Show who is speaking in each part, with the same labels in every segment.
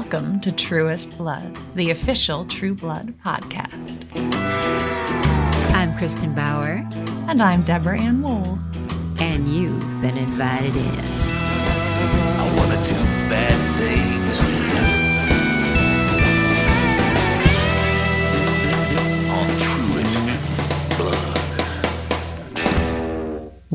Speaker 1: Welcome to Truest Blood, the official True Blood podcast.
Speaker 2: I'm Kristin Bauer.
Speaker 1: And I'm Deborah Ann Woll.
Speaker 2: And you've been invited in.
Speaker 3: I want to do bad things with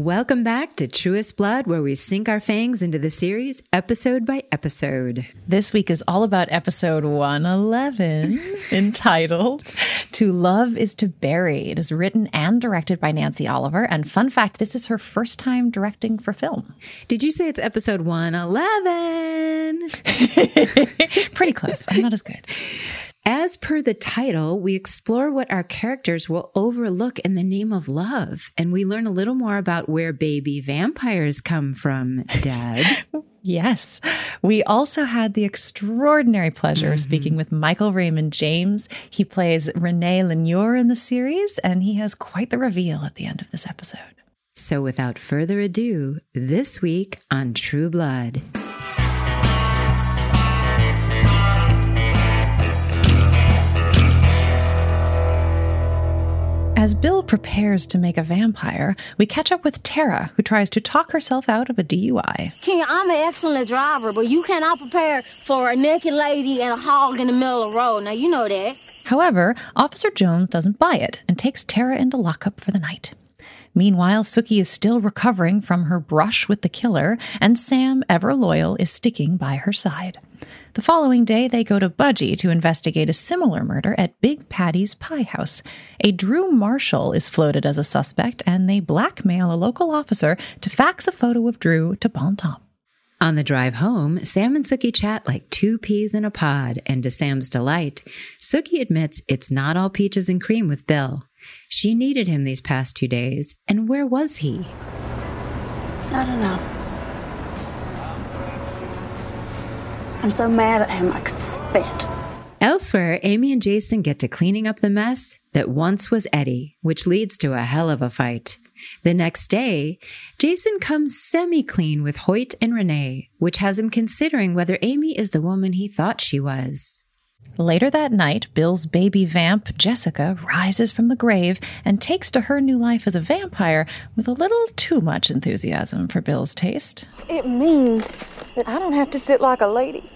Speaker 2: Welcome back to Truest Blood, where we sink our fangs into the series episode by episode.
Speaker 1: This week is all about episode 111, entitled To Love is to Bury. It is written and directed by Nancy Oliver. And fun fact this is her first time directing for film.
Speaker 2: Did you say it's episode 111?
Speaker 1: Pretty close. I'm not as good.
Speaker 2: As per the title, we explore what our characters will overlook in the name of love, and we learn a little more about where baby vampires come from, Dad.
Speaker 1: Yes. We also had the extraordinary pleasure of mm-hmm. speaking with Michael Raymond James. He plays Rene Lenier in the series, and he has quite the reveal at the end of this episode.
Speaker 2: So, without further ado, this week on True Blood.
Speaker 1: As Bill prepares to make a vampire, we catch up with Tara, who tries to talk herself out of a DUI.
Speaker 4: King, I'm an excellent driver, but you cannot prepare for a naked lady and a hog in the middle of the road. Now, you know that.
Speaker 1: However, Officer Jones doesn't buy it and takes Tara into lockup for the night. Meanwhile, Sookie is still recovering from her brush with the killer, and Sam, ever loyal, is sticking by her side. The following day, they go to Budgie to investigate a similar murder at Big Patty's Pie House. A Drew Marshall is floated as a suspect, and they blackmail a local officer to fax a photo of Drew to Bon Temps.
Speaker 2: On the drive home, Sam and Sookie chat like two peas in a pod, and to Sam's delight, Sookie admits it's not all peaches and cream with Bill. She needed him these past two days, and where was he?
Speaker 5: I don't know. I'm so mad at him I could spit.
Speaker 2: Elsewhere, Amy and Jason get to cleaning up the mess that once was Eddie, which leads to a hell of a fight. The next day, Jason comes semi clean with Hoyt and Rene, which has him considering whether Amy is the woman he thought she was.
Speaker 1: Later that night, Bill's baby vamp, Jessica, rises from the grave and takes to her new life as a vampire with a little too much enthusiasm for Bill's taste.
Speaker 6: It means that I don't have to sit like a lady.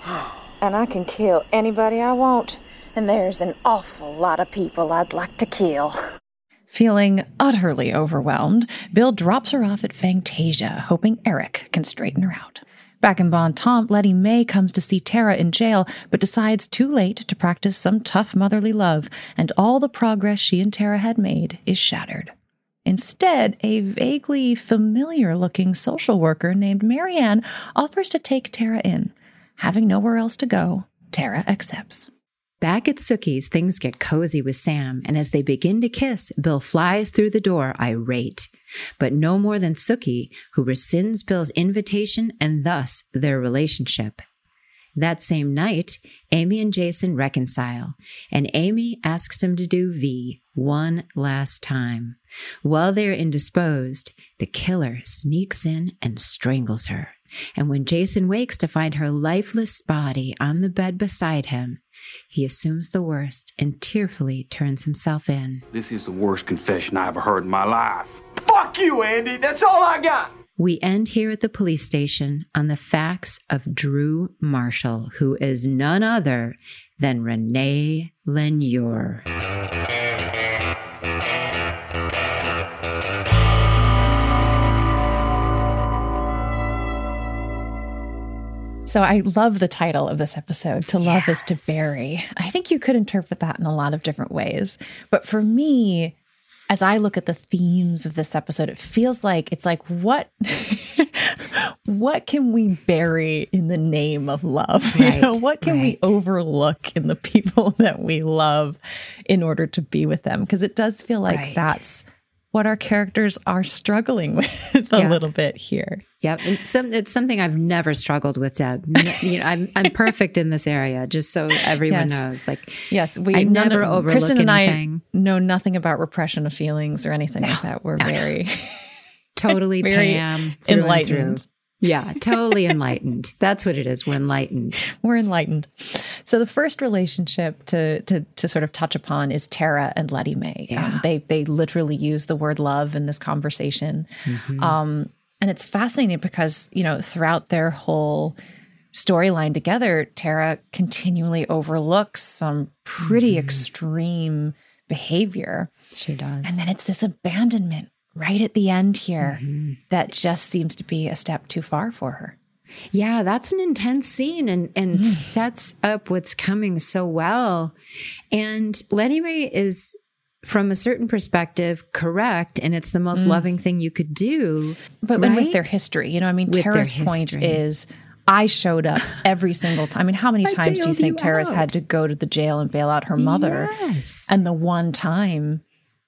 Speaker 6: And I can kill anybody I want. And there's an awful lot of people I'd like to kill.
Speaker 1: Feeling utterly overwhelmed, Bill drops her off at Fangtasia, hoping Eric can straighten her out. Back in Bon Temps, Lettie Mae comes to see Tara in jail, but decides too late to practice some tough motherly love, and all the progress she and Tara had made is shattered. Instead, a vaguely familiar looking social worker named Marianne offers to take Tara in. Having nowhere else to go, Tara accepts.
Speaker 2: Back at Sookie's, things get cozy with Sam, and as they begin to kiss, Bill flies through the door irate. But no more than Sookie, who rescinds Bill's invitation and thus their relationship. That same night, Amy and Jason reconcile, and Amy asks him to do V one last time. While they're indisposed, the killer sneaks in and strangles her. And when Jason wakes to find her lifeless body on the bed beside him, he assumes the worst and tearfully turns himself in.
Speaker 7: This is the worst confession I ever heard in my life. Fuck you, Andy. That's all I got.
Speaker 2: We end here at the police station on the fax of Drew Marshall, who is none other than Rene Lenier.
Speaker 1: So I love the title of this episode, To Love is to Bury. I think you could interpret that in a lot of different ways. But for me, as I look at the themes of this episode, it feels like it's like what what can we bury in the name of love?
Speaker 2: Right,
Speaker 1: you know, what can
Speaker 2: right.
Speaker 1: we overlook in the people that we love in order to be with them? Because it does feel like
Speaker 2: Right.
Speaker 1: that's what our characters are struggling with a
Speaker 2: Yeah.
Speaker 1: little bit here.
Speaker 2: Yep, and some, it's something I've never struggled with, Deb. N- you know, I'm I'm perfect in this area, just so everyone
Speaker 1: Yes.
Speaker 2: knows. Like,
Speaker 1: Yes, we
Speaker 2: I never
Speaker 1: of-
Speaker 2: overlook
Speaker 1: Kristin and
Speaker 2: anything.
Speaker 1: I know nothing about repression of feelings or anything like that. We're very
Speaker 2: totally
Speaker 1: very
Speaker 2: Pam
Speaker 1: enlightened.
Speaker 2: Yeah, totally enlightened. That's what it is. We're enlightened.
Speaker 1: We're enlightened. So the first relationship to to to sort of touch upon is Tara and Lettie Mae. Um, they they literally use the word love in this conversation, um, and it's fascinating because you know throughout their whole storyline together, Tara continually overlooks some pretty extreme behavior.
Speaker 2: She does.
Speaker 1: And then it's this abandonment right at the end here mm-hmm. that just seems to be a step too far for her.
Speaker 2: Yeah, that's an intense scene and and mm. sets up what's coming so well. And Lettie Mae is from a certain perspective correct and it's the most mm. loving thing you could do.
Speaker 1: But and with their history, you know, I mean,
Speaker 2: their
Speaker 1: Tara's point is I showed up every single time. I mean, how many times do you think
Speaker 2: you
Speaker 1: Tara's
Speaker 2: out.
Speaker 1: had to go to the jail and bail out her mother?
Speaker 2: Yes.
Speaker 1: And the one time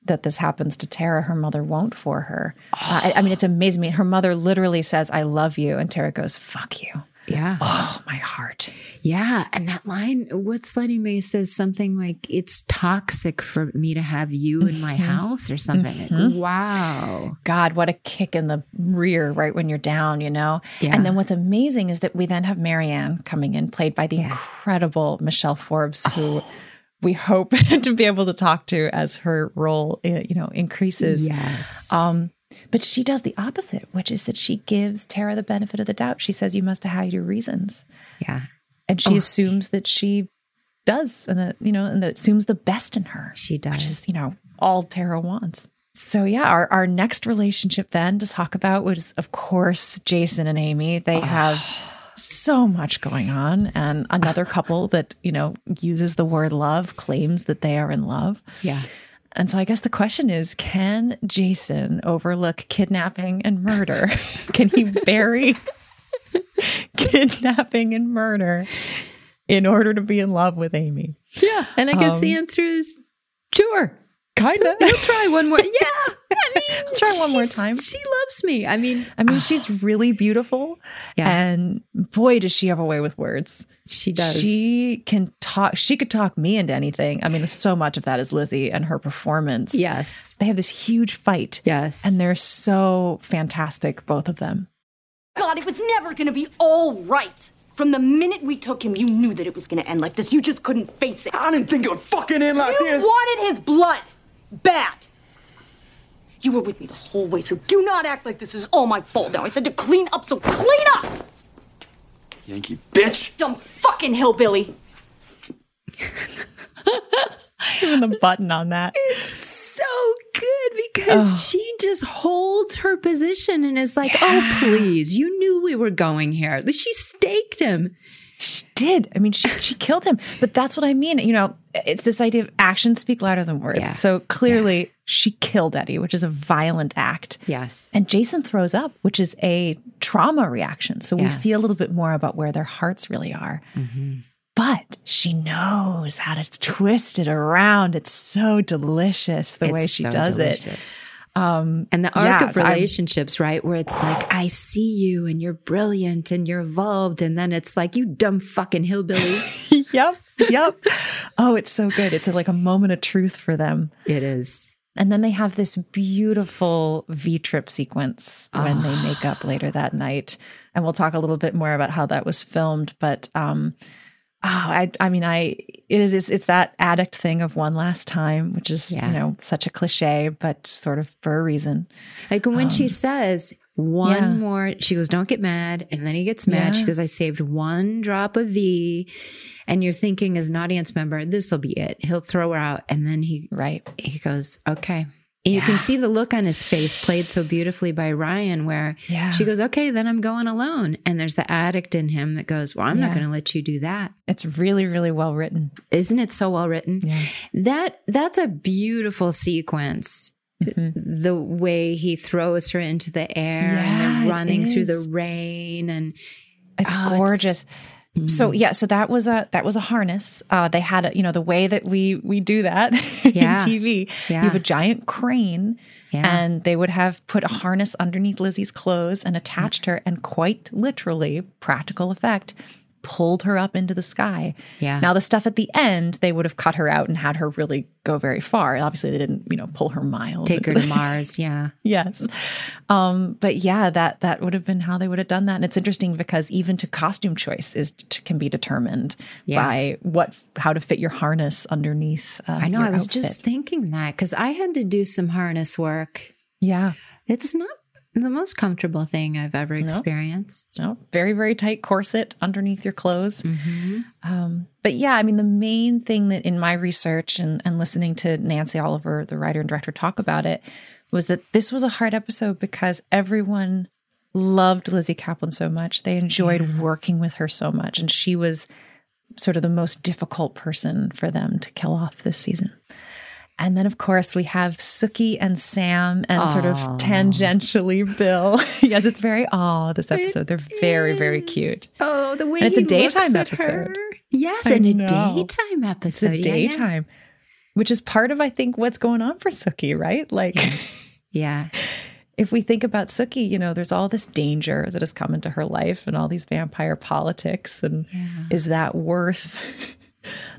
Speaker 1: that this happens to Tara, her mother won't for her. Uh, I, I mean, it's amazing. I mean, her mother literally says, I love you. And Tara goes, fuck you.
Speaker 2: yeah.
Speaker 1: Oh, my heart.
Speaker 2: Yeah. And that line, what's Lettie Mae says something like, it's toxic for me to have you in my house or something. Wow.
Speaker 1: God, what a kick in the rear right when you're down, you know?
Speaker 2: Yeah.
Speaker 1: And then what's amazing is that we then have Marianne coming in, played by the incredible Michelle Forbes, who we hope to be able to talk to as her role, eh, you know, increases.
Speaker 2: Yes.
Speaker 1: Um, but she does the opposite, which is that she gives Tara the benefit of the doubt. She says, You must have had your reasons.
Speaker 2: yeah.
Speaker 1: And she assumes that she does, and that, you know, and that assumes the best in her.
Speaker 2: She
Speaker 1: Which
Speaker 2: does.
Speaker 1: is, you know, all Tara wants. So yeah, our, our next relationship then to talk about was of course Jason and Amy. They have so much going on and another couple that, you know, uses the word love, claims that they are in love.
Speaker 2: Yeah.
Speaker 1: And so I guess the question is can Jason overlook kidnapping and murder? can he bury kidnapping and murder in order to be in love with Amy?
Speaker 2: Yeah. And I guess the um, answer is sure.
Speaker 1: Kind of.
Speaker 2: He'll try one more. Yeah. I mean,
Speaker 1: Try one more time.
Speaker 2: She loves me. I mean,
Speaker 1: I mean, she's really beautiful.
Speaker 2: Yeah.
Speaker 1: And boy, does she have a way with words.
Speaker 2: she does.
Speaker 1: She can talk, she could talk me into anything. I mean, so much of that is Lizzy and her performance.
Speaker 2: yes.
Speaker 1: They have this huge fight.
Speaker 2: Yes.
Speaker 1: And they're so fantastic, both of them.
Speaker 8: God, it was never gonna be all right. From the minute we took him, you knew that it was gonna end like this. You just couldn't face it.
Speaker 7: I didn't think it would fucking end like
Speaker 8: You
Speaker 7: this.
Speaker 8: wanted his blood. Bad. You were with me the whole way, so do not act like this is all my fault. Now I said to clean up, so clean up!
Speaker 7: Yankee bitch.
Speaker 8: Dumb fucking hillbilly.
Speaker 1: Even the button on that.
Speaker 2: It's so good because she just holds her position and is like, oh, please, you knew we were going here. She staked him.
Speaker 1: She did. I mean, she she killed him. But that's what I mean. You know, it's this idea of actions speak louder than words.
Speaker 2: Yeah.
Speaker 1: So clearly, she killed Eddie, which is a violent act.
Speaker 2: Yes.
Speaker 1: And Jason throws up, which is a trauma reaction. So we see a little bit more about where their hearts really are. Mm-hmm. But she knows how to twist it around. It's so delicious the way she
Speaker 2: so
Speaker 1: does it.
Speaker 2: Um, and the arc
Speaker 1: yeah,
Speaker 2: of
Speaker 1: so I'm-
Speaker 2: relationships, right? Where it's like, I see you and you're brilliant and you're evolved. And then it's like, you dumb fucking hillbilly.
Speaker 1: Yep. Yep. oh, it's so good. It's like a moment of truth for them.
Speaker 2: it is.
Speaker 1: And then they have this beautiful V trip sequence when they make up later that night. And we'll talk a little bit more about how that was filmed. But um oh, I I mean I it is it's, it's that addict thing of one last time, which is,
Speaker 2: Yeah.
Speaker 1: you know, such a cliche, but sort of for a reason.
Speaker 2: Like when she um, says one
Speaker 1: yeah.
Speaker 2: more, she goes, Don't get mad. And then he gets mad. She goes, I saved one drop of V. And you're thinking, as an audience member, this will be it. He'll throw her out. And then he,
Speaker 1: Right.
Speaker 2: he goes, Okay. And you can see the look on his face played so beautifully by Ryan, where
Speaker 1: Yeah.
Speaker 2: she goes, Okay, then I'm going alone. And there's the addict in him that goes, Well, I'm not going to let you do that.
Speaker 1: It's really, really well written.
Speaker 2: Isn't it so well written? That that's a beautiful sequence. Mm-hmm. The way he throws her into the air and
Speaker 1: Yeah,
Speaker 2: they're running through the rain and
Speaker 1: It's
Speaker 2: Oh, it's-
Speaker 1: gorgeous. So yeah, so that was a that was a harness. Uh, they had a you know the way that we we do that
Speaker 2: Yeah.
Speaker 1: in TV.
Speaker 2: Yeah.
Speaker 1: You have a giant crane,
Speaker 2: Yeah.
Speaker 1: and they would have put a harness underneath Lizzy's clothes and attached her, and quite literally, practical effect, pulled her up into the sky.
Speaker 2: Yeah.
Speaker 1: Now the stuff at the end, they would have cut her out and had her really go very far. Obviously, they didn't, you know, pull her miles.
Speaker 2: Take her to Mars. Yeah.
Speaker 1: yes. Um, but yeah, that that would have been how they would have done that. And it's interesting because even to costume choice is can be determined
Speaker 2: Yeah.
Speaker 1: by what how to fit your harness underneath. Uh,
Speaker 2: I know. I was
Speaker 1: outfit.
Speaker 2: just thinking that because I had to do some harness work.
Speaker 1: yeah.
Speaker 2: It's not the most comfortable thing I've ever experienced.
Speaker 1: No, very, very tight corset underneath your clothes.
Speaker 2: Mm-hmm.
Speaker 1: Um, but yeah, I mean, the main thing that in my research and, and listening to Nancy Oliver, the writer and director, talk about it was that this was a hard episode because everyone loved Lizzy Caplan so much. They enjoyed working with her so much. And she was sort of the most difficult person for them to kill off this season. And then, of course, we have Sookie and Sam and sort of tangentially Bill. yes, it's very aw, this episode. They're very, very cute.
Speaker 2: Oh, the way
Speaker 1: And it's a daytime episode.
Speaker 2: her. Yes,
Speaker 1: I
Speaker 2: and a
Speaker 1: know.
Speaker 2: daytime
Speaker 1: It's
Speaker 2: episode.
Speaker 1: a
Speaker 2: Yeah, yeah.
Speaker 1: daytime, which is part of, I think, what's going on for Sookie, right? Like,
Speaker 2: Yeah.
Speaker 1: if we think about Sookie, you know, there's all this danger that has come into her life and all these vampire politics. And is that worth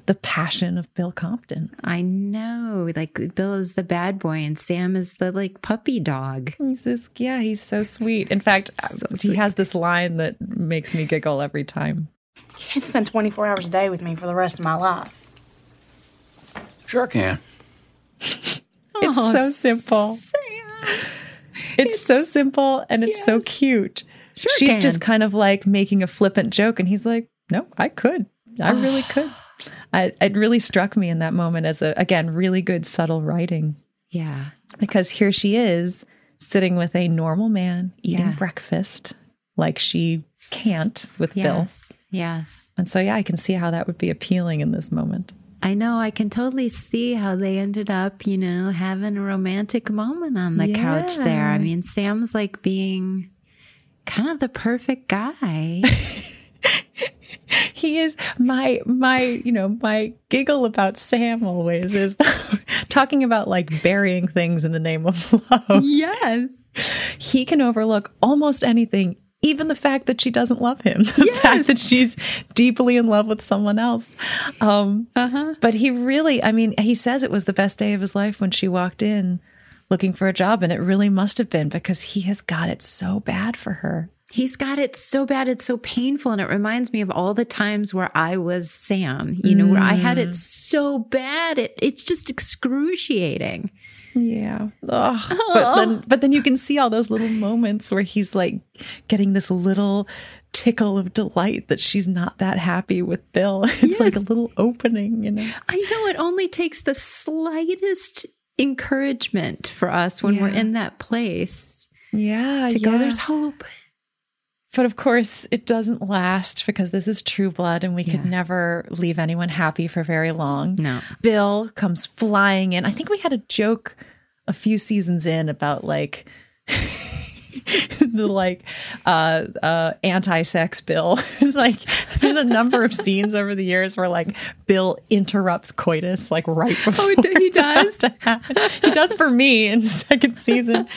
Speaker 1: the passion of Bill Compton?
Speaker 2: I know. Like Bill is the bad boy and Sam is the like puppy dog.
Speaker 1: He's this, yeah, he's so sweet. In fact, he has this line that makes me giggle every time.
Speaker 5: You can't spend 24 hours a day with me for the rest of my life.
Speaker 7: Sure can.
Speaker 1: It's so simple. Sam. It's, so simple and it's so cute. Sure She's
Speaker 2: can.
Speaker 1: just kind of like making a flippant joke, and he's like, "No, I could. I really could." I, it really struck me in that moment as a again really good subtle writing
Speaker 2: Yeah.
Speaker 1: because here she is sitting with a normal man eating
Speaker 2: Yeah.
Speaker 1: breakfast like she can't with Bill,
Speaker 2: Yes. Yes.
Speaker 1: and so yeah, I can see how that would be appealing in this moment.
Speaker 2: I know. I can totally see how they ended up, you know, having a romantic moment on the couch there. I mean, Sam's like being kind of the perfect guy.
Speaker 1: he is my my you know my giggle about sam always is talking about like burying things in the name of love.
Speaker 2: Yes.
Speaker 1: he can overlook almost anything even the fact that she doesn't love him. The fact that she's deeply in love with someone else. Um but he really i mean he says it was the best day of his life when she walked in looking for a job and it really must have been because he has got it so bad for her
Speaker 2: He's got it so bad, it's so painful. And it reminds me of all the times where I was Sam, you know, where I had it mm. so bad. It, it's just excruciating.
Speaker 1: Yeah. Ugh. But then but then you can see all those little moments where he's like getting this little tickle of delight that she's not that happy with Bill. It's like a little opening, you know.
Speaker 2: I know it only takes the slightest encouragement for us when we're in that place
Speaker 1: Yeah.
Speaker 2: to go, there's hope.
Speaker 1: But of course, it doesn't last because this is true blood and we could never leave anyone happy for very long.
Speaker 2: No.
Speaker 1: Bill comes flying in. I think we had a joke a few seasons in about like the like uh uh anti-sex bill. It's like there's a number of scenes over the years where like bill interrupts coitus like right before oh,
Speaker 2: he
Speaker 1: it's about to happen. he does for me in the second season.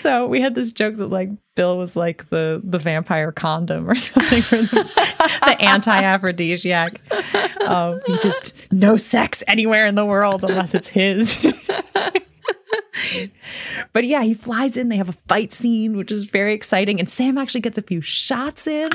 Speaker 1: So we had this joke that like bill was like the the vampire condom or something or the, the anti-aphrodisiac. Um he just no sex anywhere in the world unless it's his but yeah, he flies in. They have a fight scene, which is very exciting. And Sam actually gets a few shots in,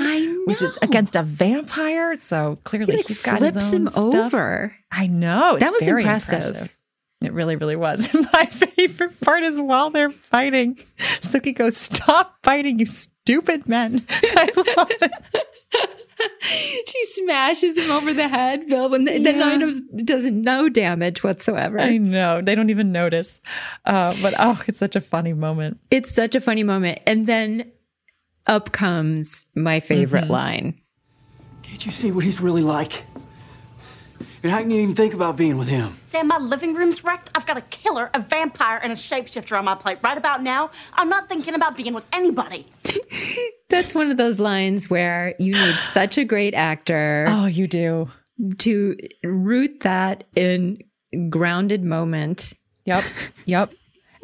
Speaker 1: which is against a vampire. So clearly,
Speaker 2: He like
Speaker 1: he's got
Speaker 2: flips him
Speaker 1: stuff.
Speaker 2: over.
Speaker 1: I know it's
Speaker 2: That was
Speaker 1: very
Speaker 2: impressive.
Speaker 1: It really, really was. My favorite part is while they're fighting, Sookie goes, "Stop fighting, you stupid men!" I love it.
Speaker 2: She smashes him over the head, Bill, when the, the
Speaker 1: Yeah.
Speaker 2: nine of does no damage whatsoever.
Speaker 1: I know they don't even notice, uh, but oh, it's such a funny moment.
Speaker 2: It's such a funny moment. And then up comes my favorite line.
Speaker 9: Can't you see what he's really like? And how can you even think about being with him?
Speaker 8: Sam, my living room's wrecked. I've got a killer, a vampire, and a shapeshifter on my plate. Right about now, I'm not thinking about being with anybody.
Speaker 2: That's one of those lines where you need such a great actor
Speaker 1: Oh, you do.
Speaker 2: to root that in grounded moment.
Speaker 1: Yep. Yep.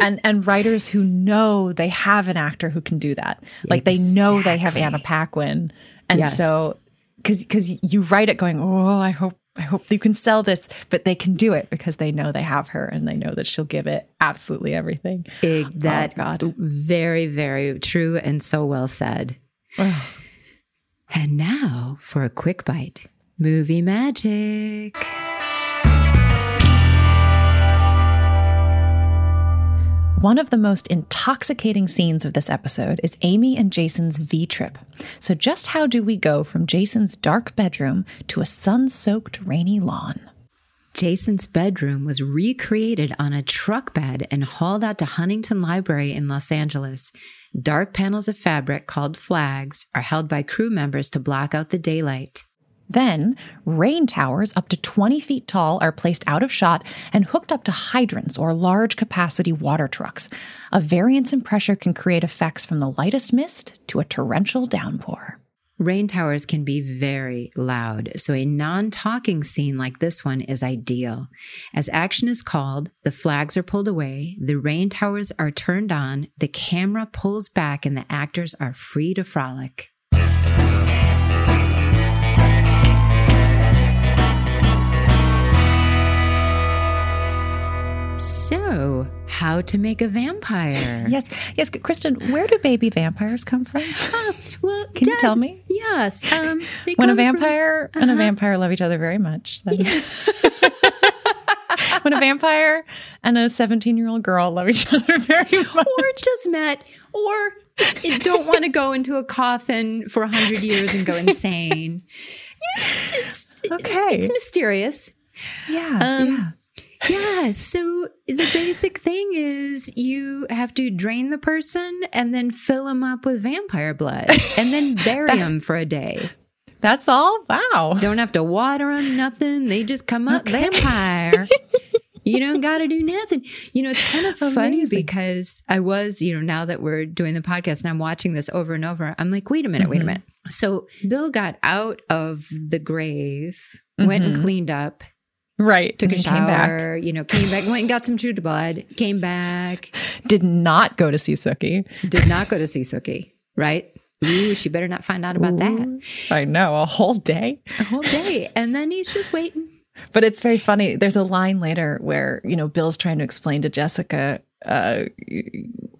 Speaker 1: And and writers who know they have an actor who can do that. Like they know they have Anna Paquin. And
Speaker 2: Yes.
Speaker 1: so because because you write it going, oh, I hope I hope you can sell this, but they can do it because they know they have her and they know that she'll give it absolutely everything.
Speaker 2: Ig-
Speaker 1: Oh,
Speaker 2: that
Speaker 1: God.
Speaker 2: very, very true and so well said. and now for a quick bite movie magic.
Speaker 1: One of the most intoxicating scenes of this episode is Amy and Jason's V trip. So, just how do we go from Jason's dark bedroom to a sun soaked rainy lawn?
Speaker 2: Jason's bedroom was recreated on a truck bed and hauled out to Huntington Library in Los Angeles. Dark panels of fabric called flags are held by crew members to block out the daylight.
Speaker 1: Then, rain towers up to 20 feet tall are placed out of shot and hooked up to hydrants or large capacity water trucks. A variance in pressure can create effects from the lightest mist to a torrential downpour.
Speaker 2: Rain towers can be very loud, so a non talking scene like this one is ideal. As action is called, the flags are pulled away, the rain towers are turned on, the camera pulls back, and the actors are free to frolic. So, how to make a vampire?
Speaker 1: Yes, yes, Kristin, where do baby vampires come from?
Speaker 2: Well,
Speaker 1: Can you tell me?
Speaker 2: Yes. Um, they
Speaker 1: When a
Speaker 2: come from-
Speaker 1: vampire and a vampire love each other very much. then- when a vampire and a 17 year old girl love each other very much.
Speaker 2: or just met, or don't want to go into a coffin for a hundred years and go insane. Yeah, it's
Speaker 1: Okay.
Speaker 2: It's mysterious.
Speaker 1: Yeah.
Speaker 2: Um,
Speaker 1: yeah.
Speaker 2: Yeah. So the basic thing is you have to drain the person and then fill them up with vampire blood and then bury them for a day.
Speaker 1: That's all? Wow.
Speaker 2: Don't have to water them, nothing. They just come up vampire. you don't got to do nothing. You know, it's kind of funny
Speaker 1: Amazing.
Speaker 2: because I was, you know, now that we're doing the podcast and I'm watching this over and over, I'm like, wait a minute, wait a mm-hmm. minute. So Bill got out of the grave, went and mm-hmm. cleaned up,
Speaker 1: Right.
Speaker 2: took a
Speaker 1: and came back.
Speaker 2: shower, you know, came back, went and got some true to blood, came back,
Speaker 1: Did not go to see Sookie.
Speaker 2: did not go to see Sookie, right? Ooh, she better not find out about that.
Speaker 1: I know, a whole day.
Speaker 2: A whole day. And then he's just waiting.
Speaker 1: But it's very funny. There's a line later where, you know, Bill's trying to explain to Jessica uh,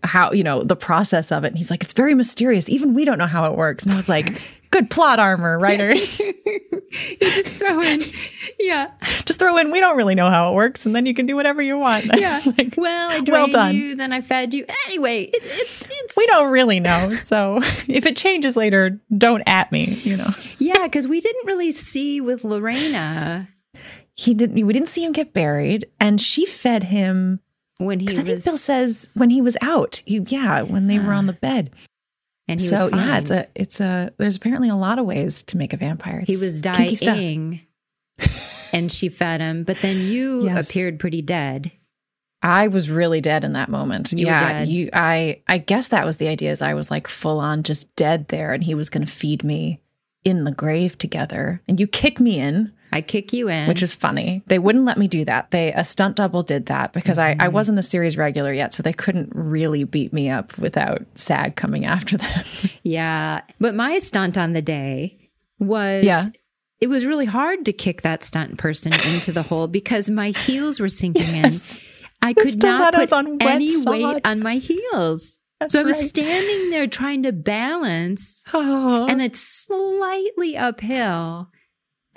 Speaker 1: how, you know, the process of it. And he's like, it's very mysterious. Even we don't know how it works. And I was like, good plot armor, writers.
Speaker 2: You just throw in, yeah.
Speaker 1: Just throw in, we don't really know how it works. And then you can do whatever you want.
Speaker 2: Yeah.
Speaker 1: Like,
Speaker 2: well, I drained
Speaker 1: well done.
Speaker 2: you, then I fed you. Anyway, it, it's it's
Speaker 1: We don't really know. So if it changes later, don't at me, you know.
Speaker 2: yeah, because we didn't really see with Lorena
Speaker 1: He didn't, we didn't see him get buried. And she fed him
Speaker 2: when he
Speaker 1: I think
Speaker 2: was.
Speaker 1: Bill says when he was out. He, yeah, when they were on the bed.
Speaker 2: And he
Speaker 1: so
Speaker 2: was fine.
Speaker 1: yeah, it's a it's a. There's apparently a lot of ways to make a vampire.
Speaker 2: he was dying, and she fed him. But then you
Speaker 1: Yes.
Speaker 2: appeared pretty dead.
Speaker 1: I was really dead in that moment.
Speaker 2: You
Speaker 1: yeah, you. I I guess that was the idea. Is I was like full on just dead there, and he was going to feed me in the grave together, and you kick me in,
Speaker 2: I kick you in,
Speaker 1: which is funny. They wouldn't let me do that. They a stunt double did that because I
Speaker 2: Mm-hmm.
Speaker 1: I wasn't a series regular yet, so they couldn't really beat me up without SAG coming after them.
Speaker 2: yeah. But my stunt on the day was.
Speaker 1: Yeah.
Speaker 2: It was really hard to kick that stunt person into the hole because my heels were sinking in. I
Speaker 1: The
Speaker 2: could not put any
Speaker 1: sod.
Speaker 2: weight on my heels.
Speaker 1: That's
Speaker 2: so I was
Speaker 1: right.
Speaker 2: standing there trying to balance,
Speaker 1: Oh,
Speaker 2: and it's slightly uphill.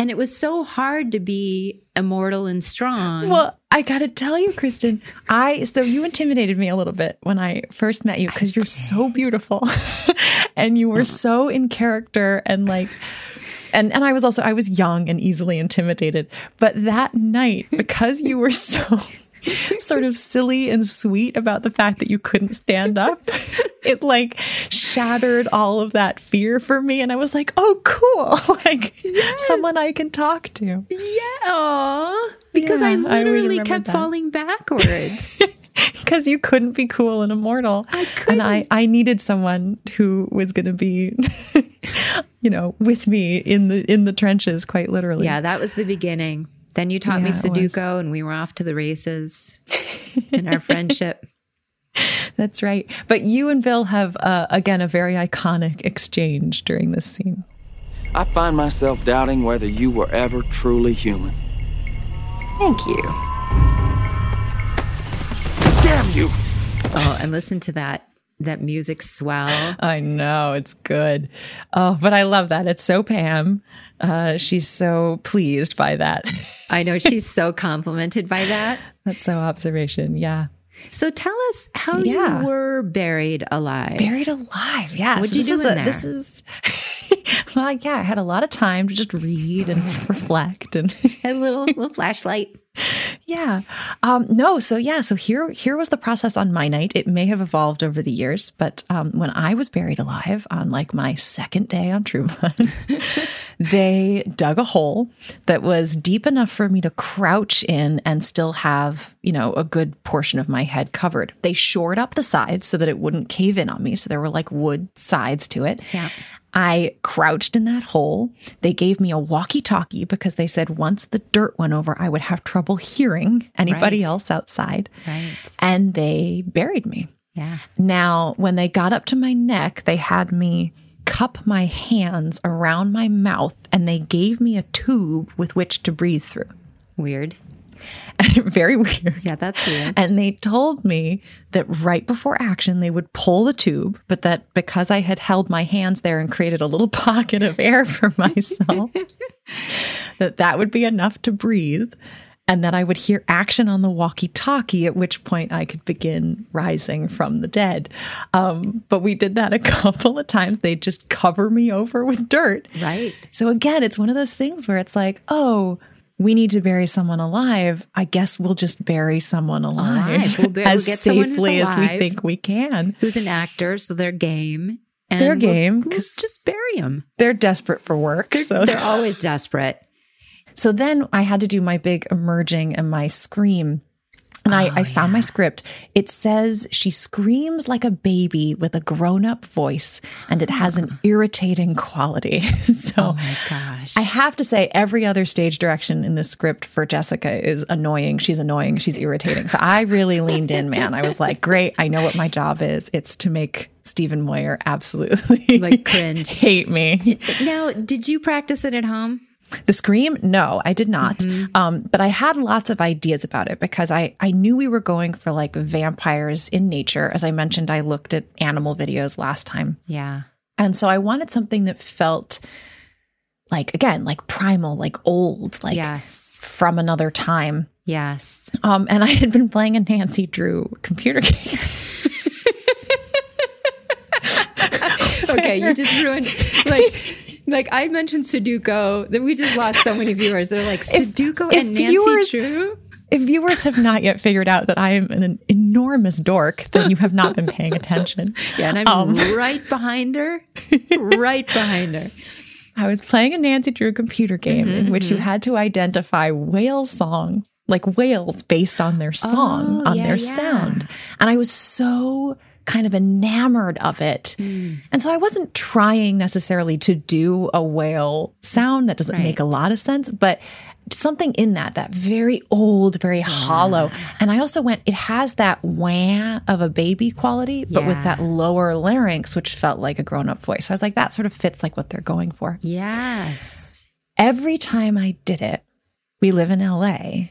Speaker 2: And it was so hard to be immortal and strong.
Speaker 1: Well, I got to tell you, Kristin, I so you intimidated me a little bit when I first met you because you're so beautiful and you were oh. so in character and like and and I was also I was young and easily intimidated. But that night because you were so sort of silly and sweet about the fact that you couldn't stand up, it like shattered all of that fear for me and I was like, "Oh, cool." like someone I can talk to.
Speaker 2: yeah, aw, because
Speaker 1: Yeah,
Speaker 2: I
Speaker 1: I
Speaker 2: literally
Speaker 1: remember
Speaker 2: kept
Speaker 1: that.
Speaker 2: falling backwards.
Speaker 1: because you couldn't be cool and immortal.
Speaker 2: I
Speaker 1: And I, I needed someone who was going to be, you know, with me in the in the trenches, quite literally.
Speaker 2: yeah, that was the beginning. Then you taught me
Speaker 1: Yeah, it was.
Speaker 2: Sudoku, and we were off to the races in our friendship.
Speaker 1: that's right. But you and Bill have uh, again a very iconic exchange during this scene.
Speaker 10: I find myself doubting whether you were ever truly human.
Speaker 2: Thank you.
Speaker 10: Damn you!
Speaker 2: Oh, and listen to that that music swell.
Speaker 1: I know it's good. Oh, but I love that. It's so Pam. Uh, she's so pleased by that.
Speaker 2: I know she's so complimented by that.
Speaker 1: That's so observation. Yeah.
Speaker 2: So tell us how
Speaker 1: Yeah.
Speaker 2: you were buried alive.
Speaker 1: Buried alive. Yeah.
Speaker 2: What'd you
Speaker 1: this
Speaker 2: do
Speaker 1: is
Speaker 2: in
Speaker 1: a-
Speaker 2: there?
Speaker 1: This is well, yeah. I had a lot of time to just read and reflect and
Speaker 2: a little little flashlight.
Speaker 1: yeah. Um, no, so yeah, so here here was the process on my night. It may have evolved over the years, but um, when I was buried alive on like my second day on Blood, they dug a hole that was deep enough for me to crouch in and still have, you know, a good portion of my head covered. They shored up the sides so that it wouldn't cave in on me. So there were like wood sides to it.
Speaker 2: Yeah.
Speaker 1: I crouched in that hole. They gave me a walkie talkie because they said once the dirt went over, I would have trouble hearing anybody
Speaker 2: Right.
Speaker 1: else outside.
Speaker 2: Right.
Speaker 1: And they buried me.
Speaker 2: Yeah.
Speaker 1: Now, when they got up to my neck, they had me cup my hands around my mouth and they gave me a tube with which to breathe through.
Speaker 2: Weird.
Speaker 1: Very weird.
Speaker 2: Yeah, that's weird.
Speaker 1: And they told me that right before action, they would pull the tube, but that because I had held my hands there and created a little pocket of air for myself, that that would be enough to breathe. And that I would hear action on the walkie talkie, at which point I could begin rising from the dead. Um, but we did that a couple of times. They just cover me over with dirt.
Speaker 2: Right.
Speaker 1: So again, it's one of those things where it's like, oh, we need to bury someone alive. I guess we'll just bury someone alive,
Speaker 2: Alive. We'll bur-
Speaker 1: as
Speaker 2: we'll get someone who's
Speaker 1: safely as we think we can.
Speaker 2: Who's an actor, so they're game. And
Speaker 1: They're
Speaker 2: we'll-
Speaker 1: game,
Speaker 2: We'll,
Speaker 1: 'cause-
Speaker 2: just bury them.
Speaker 1: They're desperate for work.
Speaker 2: They're,
Speaker 1: so
Speaker 2: they're always desperate.
Speaker 1: So then I had to do my big emerging and my scream. And I, oh, I found my script. It says she screams like a baby with a grown up voice, and it has an irritating quality. so
Speaker 2: Oh my gosh.
Speaker 1: I have to say, every other stage direction in this script for Jessica is annoying. She's annoying. She's irritating. So I really leaned in, man. I was like, great. I know what my job is. It's to make Stephen Moyer absolutely
Speaker 2: Like cringe.
Speaker 1: hate me.
Speaker 2: now, did you practice it at home?
Speaker 1: The scream? No, I did not. Um, but I had lots of ideas about it because I, I knew we were going for like vampires in nature. As I mentioned, I looked at animal videos last time.
Speaker 2: Yeah.
Speaker 1: And so I wanted something that felt like, again, like primal, like old, like
Speaker 2: yes.
Speaker 1: from another time.
Speaker 2: Yes.
Speaker 1: Um, and I had been playing a Nancy Drew computer game.
Speaker 2: okay, you just ruined like like I mentioned Sudoku. That we just lost so many viewers. They're like Sudoku
Speaker 1: if
Speaker 2: and Nancy
Speaker 1: viewers-
Speaker 2: Drew.
Speaker 1: If viewers have not yet figured out that I am an enormous dork, then you have not been paying attention.
Speaker 2: Yeah, and I'm
Speaker 1: Um,
Speaker 2: right behind her. right behind her.
Speaker 1: I was playing a Nancy Drew computer game in which
Speaker 2: Mm-hmm,
Speaker 1: you had to identify whale song, like whales based on their song,
Speaker 2: Oh,
Speaker 1: on
Speaker 2: yeah,
Speaker 1: their
Speaker 2: yeah.
Speaker 1: sound. And I was so kind of enamored of it.
Speaker 2: Hmm.
Speaker 1: And so I wasn't trying necessarily to do a whale sound. That doesn't make a lot of sense, but something in that, that very old, very hollow. And I also went, it has that wah of a baby quality, but with that lower larynx, which felt like a grown up voice. I was like, that sort of fits like what they're going for
Speaker 2: Yes.
Speaker 1: every time I did it, we live in LA,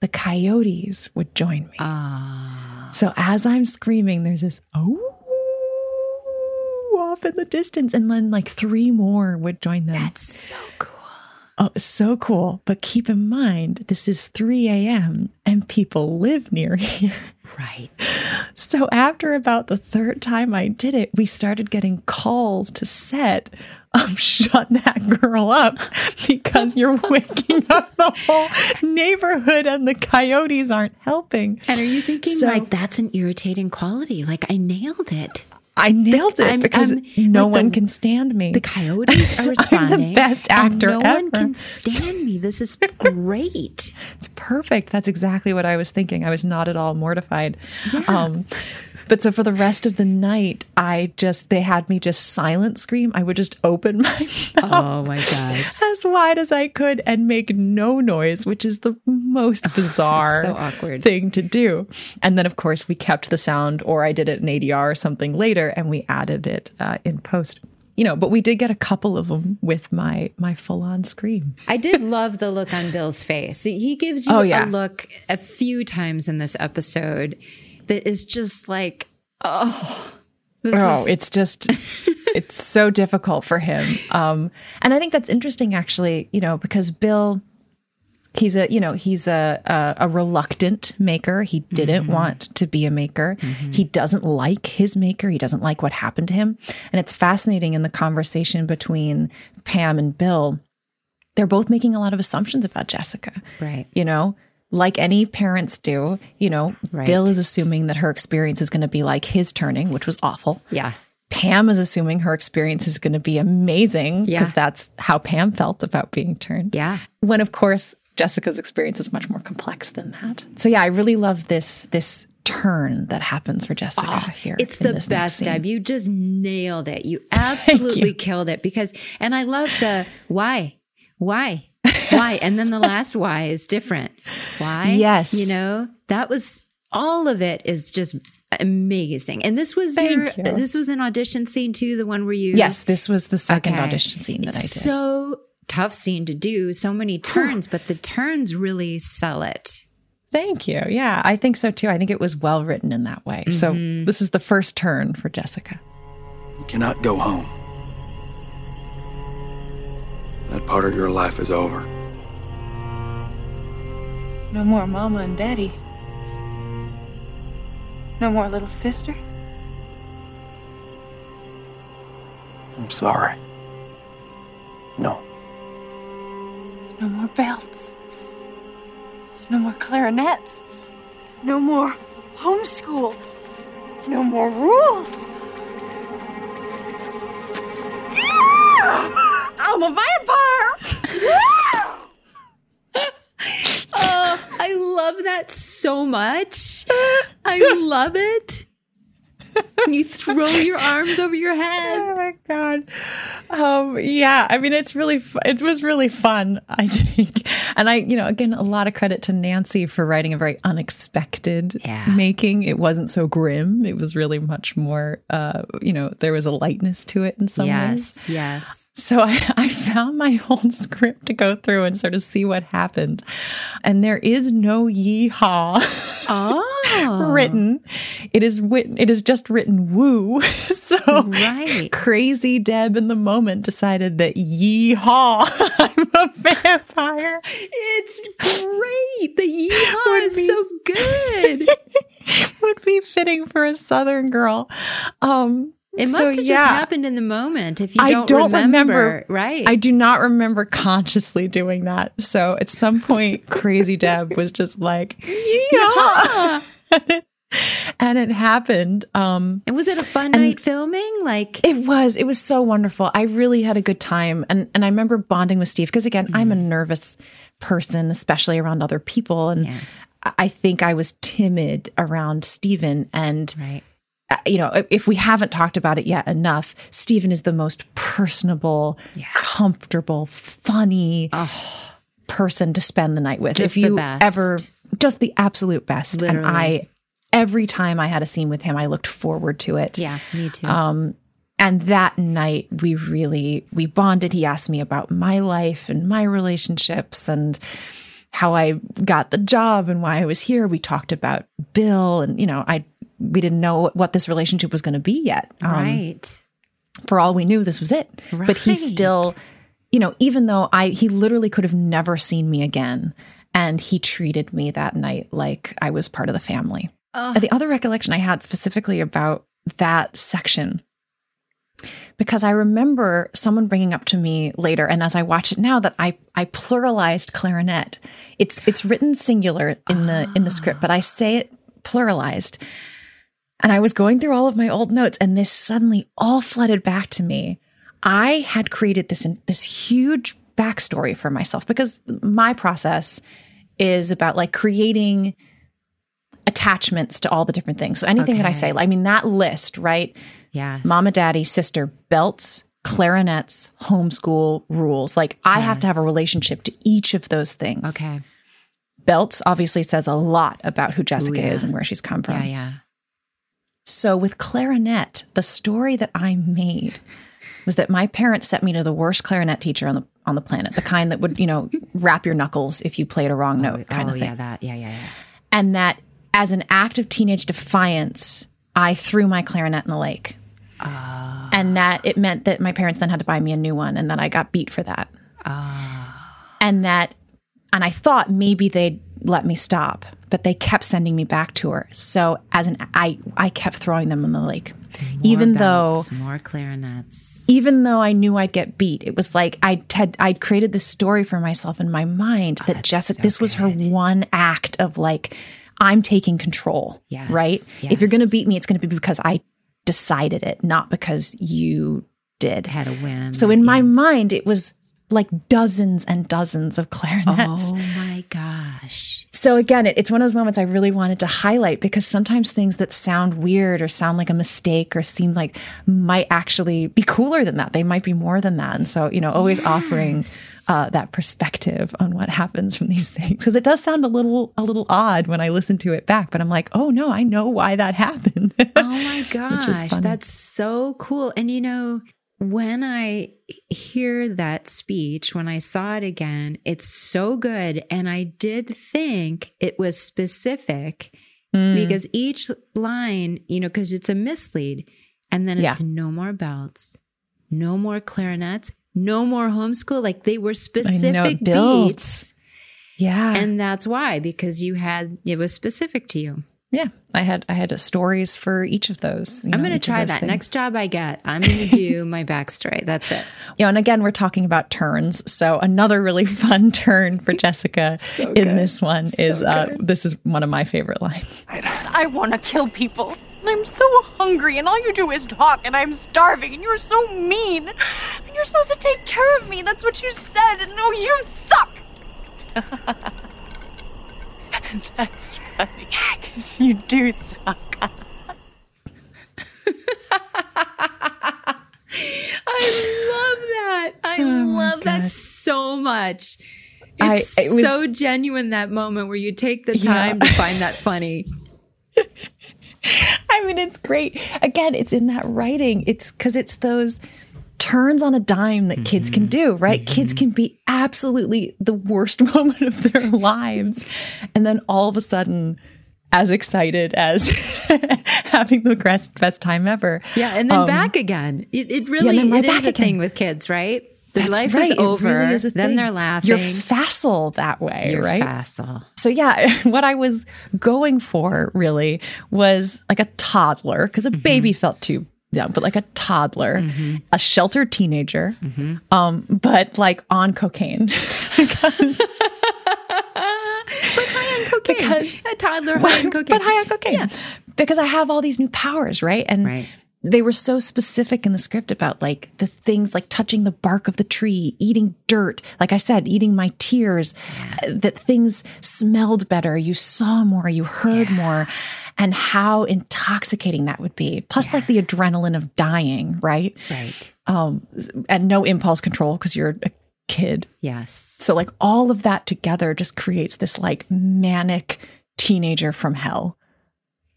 Speaker 1: the coyotes would join me.
Speaker 2: Ah.
Speaker 1: So as I'm screaming, there's this oh off in the distance, and then like three more would join them.
Speaker 2: That's so cool.
Speaker 1: Oh, so cool. But keep in mind, this is 3 a.m. and people live near here.
Speaker 2: Right.
Speaker 1: So after about the third time I did it, we started getting calls to set. Um, shut that girl up because you're waking up the whole neighborhood and the coyotes aren't helping.
Speaker 2: And are you thinking
Speaker 1: So-
Speaker 2: like that's an irritating quality? Like I nailed it.
Speaker 1: I nailed it
Speaker 2: I'm-
Speaker 1: because
Speaker 2: I'm-
Speaker 1: no
Speaker 2: like
Speaker 1: one
Speaker 2: the-
Speaker 1: can stand me.
Speaker 2: The coyotes are
Speaker 1: I'm
Speaker 2: responding.
Speaker 1: the best
Speaker 2: and
Speaker 1: actor
Speaker 2: no
Speaker 1: ever.
Speaker 2: one can stand me. This is great.
Speaker 1: It's perfect. That's exactly what I was thinking. I was not at all mortified. Um, but so for the rest of the night, I just, they had me just silent scream. I would just open my mouth
Speaker 2: Oh my gosh.
Speaker 1: as wide as I could and make no noise, which is the most bizarre
Speaker 2: so awkward.
Speaker 1: thing to do. And then, of course, we kept the sound, or I did it in ADR or something later, and we added it uh, in post. you know, but we did get a couple of them with my my full on scream.
Speaker 2: I did love the look on Bill's face. He gives you
Speaker 1: Oh, yeah.
Speaker 2: a look a few times in this episode that is just like, oh, this
Speaker 1: oh,
Speaker 2: is-
Speaker 1: it's just it's so difficult for him. Um, and I think that's interesting, actually. You know, because Bill, he's a you know he's a a, a reluctant maker. He didn't want to be a maker. He doesn't like his maker. He doesn't like what happened to him. And it's fascinating in the conversation between Pam and Bill. They're both making a lot of assumptions about Jessica.
Speaker 2: right.
Speaker 1: You know, like any parents do, you know,
Speaker 2: Right.
Speaker 1: Bill is assuming that her experience is going to be like his turning, which was awful.
Speaker 2: Yeah.
Speaker 1: Pam is assuming her experience is going to be amazing because
Speaker 2: Yeah.
Speaker 1: that's how Pam felt about being turned.
Speaker 2: Yeah.
Speaker 1: When of course Jessica's experience is much more complex than that. So yeah, I really love this this turn that happens for Jessica here.
Speaker 2: Ah, It's the best. Deb. You just nailed it. You absolutely
Speaker 1: you.
Speaker 2: killed it because, and I love the why, why, why. and then the last why is different. Why?
Speaker 1: Yes.
Speaker 2: You know, that was all of it is just amazing. And this was
Speaker 1: Thank
Speaker 2: your,
Speaker 1: you.
Speaker 2: this was an audition scene too, the one where you,
Speaker 1: Yes, this was the second
Speaker 2: Okay.
Speaker 1: audition scene that I did.
Speaker 2: So tough scene to do, so many turns, but the turns really sell it.
Speaker 1: Thank you. Yeah, I think so too. I think it was well written in that way. So
Speaker 2: Mm-hmm.
Speaker 1: this is the first turn for Jessica.
Speaker 7: You cannot go home. That part of your life is over.
Speaker 6: No more mama and daddy. No more little sister.
Speaker 7: I'm sorry. No.
Speaker 6: No more belts. No more clarinets. No more homeschool. No more rules. I'm a vampire.
Speaker 2: Oh, I love that so much. I love it. And you throw your arms over your head.
Speaker 1: Oh my god. Um yeah, I mean it's really fu- it was really fun, I think. And I, you know, again a lot of credit to Nancy for writing a very unexpected
Speaker 2: Yeah.
Speaker 1: making. It wasn't so grim. It was really much more uh, you know, there was a lightness to it in some ways.
Speaker 2: Yes, yes.
Speaker 1: So I, I found my whole script to go through and sort of see what happened. And there is no yeehaw
Speaker 2: Oh,
Speaker 1: written. It is wit- it is just written woo. so
Speaker 2: Right.
Speaker 1: crazy Deb in the moment decided that yeehaw, I'm a vampire.
Speaker 2: It's great. The yeehaw is
Speaker 1: be-
Speaker 2: so good.
Speaker 1: Would be fitting for a southern girl. Um
Speaker 2: It must
Speaker 1: so,
Speaker 2: have just
Speaker 1: yeah.
Speaker 2: happened in the moment. If you
Speaker 1: I
Speaker 2: don't,
Speaker 1: don't
Speaker 2: remember,
Speaker 1: remember,
Speaker 2: right?
Speaker 1: I do not remember consciously doing that. So at some point, Crazy Deb was just like, yeah. and it happened. Um,
Speaker 2: and was it a fun night filming? Like,
Speaker 1: it was, it was so wonderful. I really had a good time. And, and I remember bonding with Steve because again, I'm a nervous person, especially around other people. And
Speaker 2: Yeah.
Speaker 1: I- I think I was timid around Stephen and
Speaker 2: right.
Speaker 1: Uh, you know, if- we haven't talked about it yet enough, Stephen is the most personable, comfortable, funny person to spend the night with.
Speaker 2: Just
Speaker 1: if
Speaker 2: the
Speaker 1: you
Speaker 2: best.
Speaker 1: ever, just the absolute best. And I, every time I had a scene with him, I looked forward to it.
Speaker 2: Yeah, me too.
Speaker 1: Um, and that night we really we bonded. He asked me about my life and my relationships and how I got the job and why I was here. We talked about Bill and you know, I we didn't know what this relationship was going to be yet. Um,
Speaker 2: right.
Speaker 1: For all we knew, this was it. But he still, you know, even though I he literally could have never seen me again, and he treated me that night like I was part of the family. And the other recollection I had specifically about that section because I remember someone bringing up to me later, and as I watch it now, that I I pluralized clarinet. It's it's written singular in the in the script, but I say it pluralized. And I was going through all of my old notes, and this suddenly all flooded back to me. I had created this this huge backstory for myself because my process is about like creating attachments to all the different things. So anything that I say, I mean that list, right?
Speaker 2: Yes.
Speaker 1: Mama, daddy, sister, belts, clarinets, homeschool rules. Like I have to have a relationship to each of those things.
Speaker 2: Okay.
Speaker 1: Belts obviously says a lot about who Jessica
Speaker 2: yeah.
Speaker 1: is and where she's come from.
Speaker 2: Yeah, yeah.
Speaker 1: So with clarinet, the story that I made was that my parents sent me to the worst clarinet teacher on the on the planet, the kind that would, you know, wrap your knuckles if you played a wrong oh, note kind
Speaker 2: oh,
Speaker 1: of thing.
Speaker 2: Oh yeah, that. Yeah, yeah, yeah.
Speaker 1: And that as an act of teenage defiance, I threw my clarinet in the lake. Ah. And that it meant that my parents then had to buy me a new one and that I got beat for that. Ah. And that, and I thought maybe they'd let me stop, but they kept sending me back to her. So as an, I, I kept throwing them in the lake. even
Speaker 2: belts,
Speaker 1: though,
Speaker 2: more clarinets.
Speaker 1: even though I knew I'd get beat, it was like I had I'd created this story for myself in my mind that Jessica, this was her one act of like, I'm taking control.
Speaker 2: Yes,
Speaker 1: right. If you're going to beat me, it's going to be because I decided it, not because you did.
Speaker 2: Had a whim.
Speaker 1: So in my mind, it was like dozens and dozens of clarinets.
Speaker 2: Oh my gosh.
Speaker 1: So again, it, it's one of those moments I really wanted to highlight because sometimes things that sound weird or sound like a mistake or seem like might actually be cooler than that. They might be more than that. And so, you know, always offering uh, that perspective on what happens from these things because it does sound a little a little odd when I listen to it back. But I'm like, oh no, I know why that happened.
Speaker 2: Oh my gosh, that's so cool. And you know, when I hear that speech, when I saw it again, it's so good. And I did think it was specific
Speaker 1: Mm.
Speaker 2: because each line, you know, because it's a mislead, and then it's no more belts, no more clarinets, no more homeschool. Like they were specific beats.
Speaker 1: yeah.
Speaker 2: And that's why, because you had, it was specific to you.
Speaker 1: Yeah. I had I had stories for each of those. you
Speaker 2: I'm going to try that.
Speaker 1: things.
Speaker 2: Next job I get, I'm going to do my back backstory. That's it.
Speaker 1: you know, and again, we're talking about turns. So another really fun turn for Jessica in this one is uh, this is one of my favorite lines.
Speaker 8: I want to kill people. And I'm so hungry, and all you do is talk, and I'm starving, and you're so mean. And you're supposed to take care of me. That's what you said, and no, you suck. That's funny, because you do suck.
Speaker 2: I love that. I oh love that so much.
Speaker 1: I-
Speaker 2: It's
Speaker 1: it was-
Speaker 2: so genuine that moment where you take the time to find that funny.
Speaker 1: I mean, it's great. Again, it's in that writing. It's because it's those turns on a dime that kids can do, right? Kids can be absolutely the worst moment of their lives. And then all of a sudden, as excited as having the best, best time ever.
Speaker 2: Yeah, and then
Speaker 1: Um,
Speaker 2: back again. It, it really
Speaker 1: and then right
Speaker 2: it is a
Speaker 1: again.
Speaker 2: thing with kids, right? Their
Speaker 1: That's
Speaker 2: life
Speaker 1: right.
Speaker 2: is over.
Speaker 1: really is a
Speaker 2: then
Speaker 1: thing.
Speaker 2: they're laughing.
Speaker 1: You're facile that way,
Speaker 2: You're
Speaker 1: right?
Speaker 2: facile.
Speaker 1: So yeah, what I was going for really was like a toddler because a
Speaker 2: Mm-hmm.
Speaker 1: baby felt too young, but like a toddler, a sheltered teenager,
Speaker 2: Mm-hmm.
Speaker 1: um, but like on cocaine. because
Speaker 2: But high on cocaine.
Speaker 1: Because-
Speaker 2: a toddler high on cocaine.
Speaker 1: but high on cocaine. Yeah. Because I have all these new powers, right? And
Speaker 2: Right.
Speaker 1: They were so specific in the script about like the things like touching the bark of the tree, eating dirt, like I said, eating my tears, uh, that things smelled better, you saw more, you heard more, and how intoxicating that would be. Plus, like the adrenaline of dying, right?
Speaker 2: Right.
Speaker 1: Um, and no impulse control because you're a kid.
Speaker 2: Yes.
Speaker 1: So like all of that together just creates this like manic teenager from hell.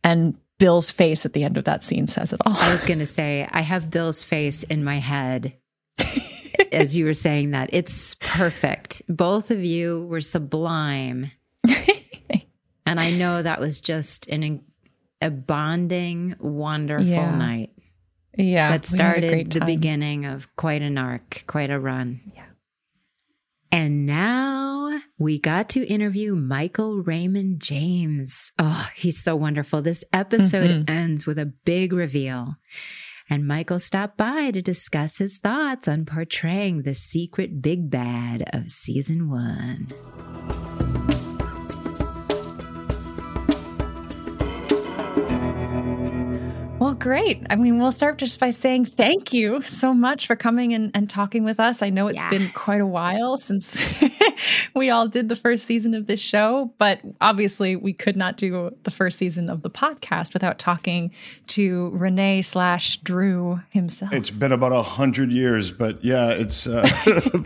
Speaker 1: And Bill's face at the end of that scene says it all.
Speaker 2: I was going to say, I have Bill's face in my head as you were saying that. It's perfect. Both of you were sublime. and I know that was just an a bonding, wonderful
Speaker 1: Yeah.
Speaker 2: night
Speaker 1: yeah.
Speaker 2: that
Speaker 1: we had a
Speaker 2: started the beginning of quite an arc, quite a run. Yeah. And now we got to interview Michael Raymond James. Oh, he's so wonderful. This episode
Speaker 1: Mm-hmm.
Speaker 2: ends with a big reveal. And Michael stopped by to discuss his thoughts on portraying the secret big bad of season one.
Speaker 1: Well, great. I mean, we'll start just by saying thank you so much for coming and, and talking with us. I know it's
Speaker 2: Yeah.
Speaker 1: been quite a while since we all did the first season of this show, but obviously we could not do the first season of the podcast without talking to Rene slash Drew himself.
Speaker 11: It's been about a hundred years, but yeah, it's. Uh,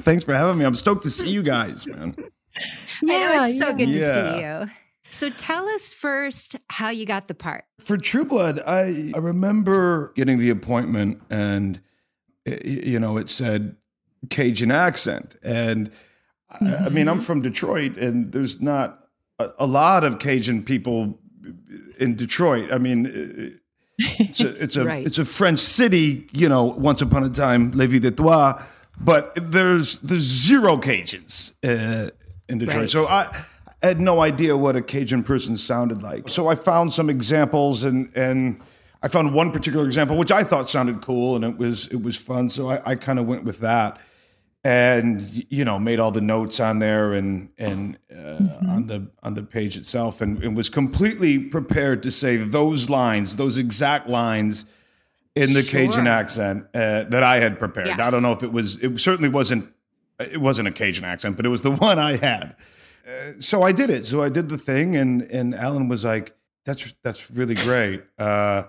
Speaker 11: thanks for having me. I'm stoked to see you guys, man.
Speaker 2: I know it's so
Speaker 1: yeah.
Speaker 2: good to
Speaker 11: Yeah.
Speaker 2: see you. So tell us first how you got the part.
Speaker 11: For True Blood, I I remember getting the appointment and y- you know, it said Cajun accent. And I, I mean, I'm from Detroit, and there's not a, a lot of Cajun people in Detroit. I mean, it's a it's a
Speaker 2: Right.
Speaker 11: it's a French city, you know. Once upon a time, Vie de Toi, but there's there's zero Cajuns uh, in Detroit.
Speaker 2: Right.
Speaker 11: So I had no idea what a Cajun person sounded like. So I found some examples, and and I found one particular example which I thought sounded cool, and it was it was fun. So I, I kind of went with that and you know made all the notes on there and and uh, on the on the page itself and, and was completely prepared to say those lines those exact lines in the Cajun accent uh, that I had prepared. I don't know if it was it certainly wasn't it wasn't a Cajun accent, but it was the one I had. Uh, so I did it. So I did the thing and and Alan was like that's that's really great. Uh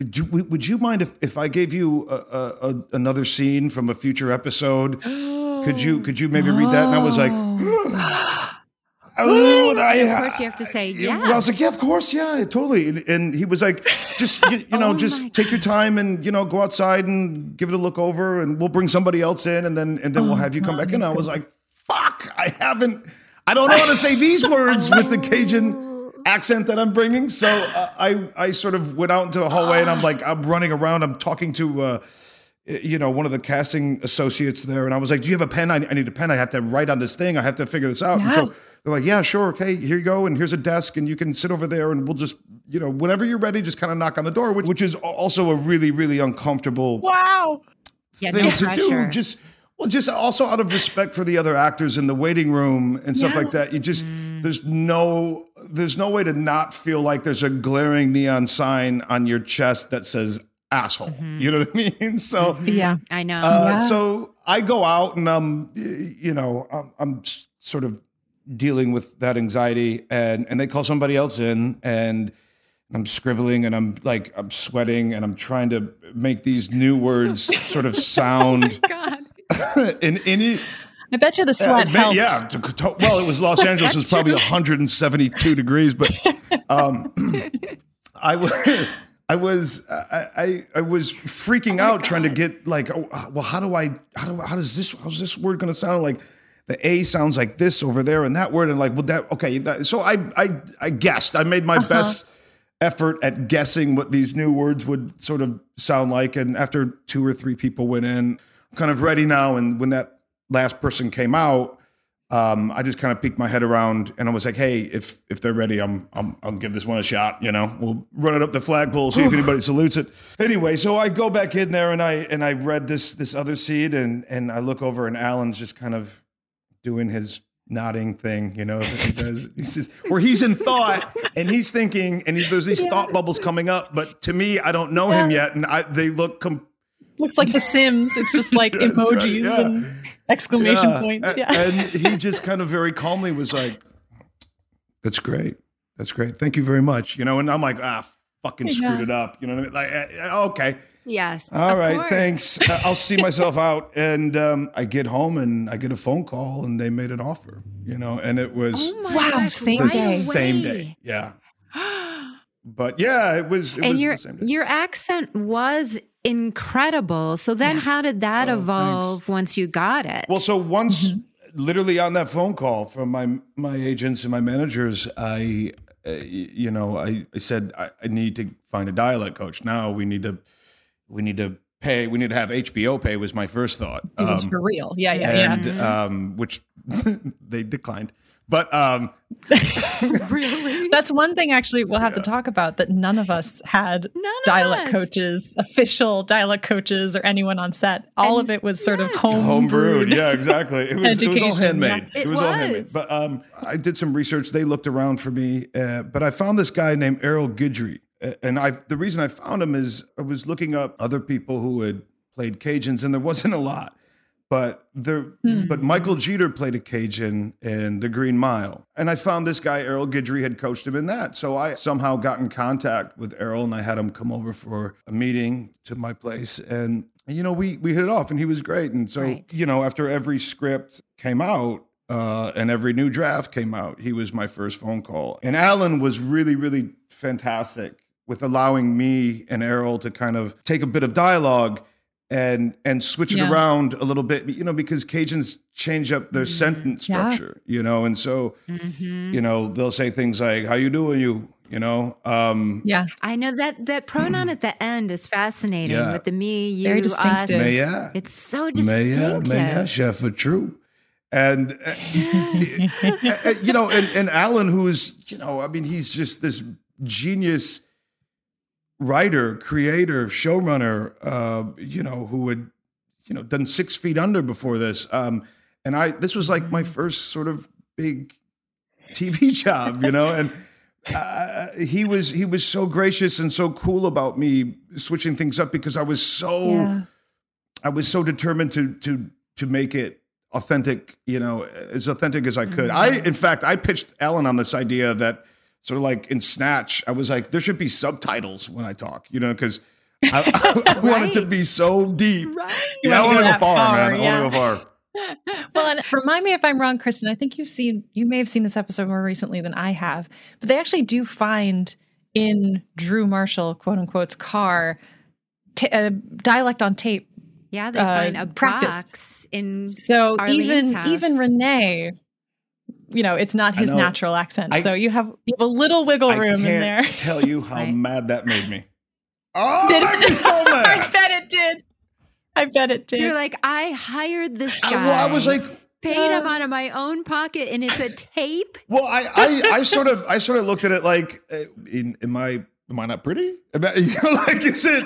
Speaker 11: would you, would you mind if, if I gave you a, a, a, another scene from a future episode? Could you could you maybe read that? And I was like, oh, I,
Speaker 2: Of course, you have to say,
Speaker 11: yeah. I was like, yeah, of course, yeah, totally. And, and he was like, just you, you know,
Speaker 2: Oh
Speaker 11: just take your time and you know, go outside and give it a look over, and we'll bring somebody else in, and then and then we'll have you come back in. I was like, fuck, I haven't, I don't know how to say these words with the Cajun accent that I'm bringing. So uh, I I sort of went out into the hallway, and I'm like, I'm running around, I'm talking to. Uh, you know, one of the casting associates there, and I was like, "Do you have a pen? I, I need a pen. I have to write on this thing. I have to figure this out." And so they're like, "Yeah, sure, okay. Here you go, and here's a desk, and you can sit over there, and we'll just, you know, whenever you're ready, just kind of knock on the door." Which, which is also a really, really uncomfortable
Speaker 8: Wow.
Speaker 2: Yeah,
Speaker 11: thing
Speaker 2: no
Speaker 11: to
Speaker 2: pressure.
Speaker 11: do. Just well, just also out of respect for the other actors in the waiting room and stuff like that. You just there's no there's no way to not feel like there's a glaring neon sign on your chest that says asshole. You know what I mean? So
Speaker 1: Yeah.
Speaker 2: I know.
Speaker 11: uh, So I go out and I'm, you know, I'm, I'm sort of dealing with that anxiety, and and they call somebody else in, and I'm scribbling, and I'm like I'm sweating, and I'm trying to make these new words sort of sound
Speaker 2: God.
Speaker 11: in any.
Speaker 1: I bet you the sweat
Speaker 11: Uh,
Speaker 1: helped.
Speaker 11: yeah. to- to- Well, it was Los Angeles. It was probably 172 degrees, but um, I was. I was I, I I was freaking out trying to get like oh, well how do I how do how does this how's this word going to sound like the A sounds like this over there and that word and like well that okay that, so I I I guessed I made my best effort at guessing what these new words would sort of sound like and after two or three people went in kind of ready now and when that last person came out um, I just kind of peeked my head around and I was like, "Hey, if if they're ready, I'm, I'm I'll give this one a shot. You know, we'll run it up the flagpole, see if anybody salutes it." Anyway, so I go back in there and I and I read this this other seed and and I look over and Alan's just kind of doing his nodding thing, you know, he does. He's just where he's in thought and he's thinking and he, there's these thought bubbles coming up, but to me, I don't know him yet, and I they look. Com-
Speaker 8: Looks like The Sims. It's just like
Speaker 11: That's right,
Speaker 8: emojis
Speaker 11: yeah.
Speaker 8: and exclamation
Speaker 11: Yeah.
Speaker 8: points. Yeah.
Speaker 11: And he just kind of very calmly was like, "That's great. That's great. Thank you very much." You know, and I'm like, "Ah, fucking screwed
Speaker 8: Yeah.
Speaker 11: it up." You know what I mean? Like, eh, eh, okay,
Speaker 2: Yes.
Speaker 11: All right.
Speaker 2: course.
Speaker 11: thanks. Uh, I'll see myself out. And um, I get home and I get a phone call, and they made an offer. You know, and it was
Speaker 2: Oh my
Speaker 1: Wow,
Speaker 2: gosh,
Speaker 1: same
Speaker 2: right
Speaker 1: day.
Speaker 11: same day. Yeah. But yeah, it was. It
Speaker 2: and
Speaker 11: was
Speaker 2: your
Speaker 11: the same day.
Speaker 2: your accent was incredible. So then, how did that
Speaker 11: Oh,
Speaker 2: evolve once you got it?
Speaker 11: Well, so once, literally on that phone call from my my agents and my managers, I, uh, you know, I, I said I, I need to find a dialect coach. Now we need to, we need to pay. We need to have HBO pay. Was my first thought.
Speaker 8: It was
Speaker 11: Um,
Speaker 8: for real. Yeah, yeah, yeah.
Speaker 11: um, which they declined. But um,
Speaker 2: really?
Speaker 8: That's one thing actually we'll have to talk about that none of us had
Speaker 2: None
Speaker 8: dialect
Speaker 2: us.
Speaker 8: coaches, official dialect coaches or anyone on set. All
Speaker 2: And-
Speaker 8: of it was sort of
Speaker 2: yes.
Speaker 8: home,
Speaker 11: home brewed. Yeah, exactly. It was, it was all handmade.
Speaker 2: yeah.
Speaker 11: It,
Speaker 2: It
Speaker 11: was, all handmade. But um, I did some research. They looked around for me, uh, but I found this guy named Errol Guidry. And I, the reason I found him is I was looking up other people who had played Cajuns, and there wasn't a lot. But there, but Michael Jeter played a Cajun in The Green Mile, and I found this guy Errol Guidry had coached him in that. So I somehow got in contact with Errol, and I had him come over for a meeting to my place, and you know we we hit it off, and he was great. And so
Speaker 2: Right.
Speaker 11: you know after every script came out, uh, and every new draft came out, he was my first phone call. And Alan was really, really fantastic with allowing me and Errol to kind of take a bit of dialogue and and switch it
Speaker 1: Yeah.
Speaker 11: around a little bit, you know, because Cajuns change up their sentence
Speaker 1: Yeah.
Speaker 11: structure, you know, and so
Speaker 2: Mhm.
Speaker 11: you know they'll say things like "How you doing, you?" You know, um,
Speaker 1: Yeah.
Speaker 2: I know that that pronoun at the end is fascinating
Speaker 11: Yeah.
Speaker 2: with the me, you,
Speaker 1: Very
Speaker 2: us.
Speaker 1: distinctive.
Speaker 11: May ya?
Speaker 2: It's so
Speaker 11: May ya,
Speaker 2: distinctive.
Speaker 11: may ya, chef for true. And uh, uh, you know, and, and Alan, who is, you know, I mean, he's just this genius writer, creator, showrunner, uh, you know, who had, you know, done Six Feet Under before this. Um, and I, this was like my first sort of big TV job, you know, and uh, he was he was so gracious and so cool about me switching things up because I was so
Speaker 1: Yeah.
Speaker 11: I was so determined to to to make it authentic, you know, as authentic as I could. I, in fact, I pitched Alan on this idea that sort of like in Snatch, I was like, there should be subtitles when I talk, you know, because I, I want it to be so deep. Yeah, I want to go far,
Speaker 1: far,
Speaker 11: man. I want to go far.
Speaker 1: well, and remind me if I'm wrong, Kristin. I think you've seen, you may have seen this episode more recently than I have, but they actually do find in Drew Marshall, quote unquote's car, ta uh, dialect on tape.
Speaker 2: Yeah, they
Speaker 1: uh,
Speaker 2: find a
Speaker 1: practice.
Speaker 2: box in
Speaker 1: So
Speaker 2: Arlene's
Speaker 1: even
Speaker 2: house.
Speaker 1: even Rene, you know, it's not his
Speaker 11: know.
Speaker 1: natural accent.
Speaker 11: I-
Speaker 1: so you have you have a little wiggle
Speaker 11: I
Speaker 1: room
Speaker 11: can't
Speaker 1: in there.
Speaker 11: tell you how
Speaker 2: Right.
Speaker 11: mad that made me. Oh,
Speaker 1: Did
Speaker 11: that made me so
Speaker 1: I bet it did. I bet it did.
Speaker 2: You're like, I hired this guy.
Speaker 11: I, well, I was like,
Speaker 2: paid him out of my own pocket, and it's a tape.
Speaker 11: Well, I, I, I sort of, I sort of looked at it like, uh, in, am I, am I not pretty? Am I, you know, like, is it?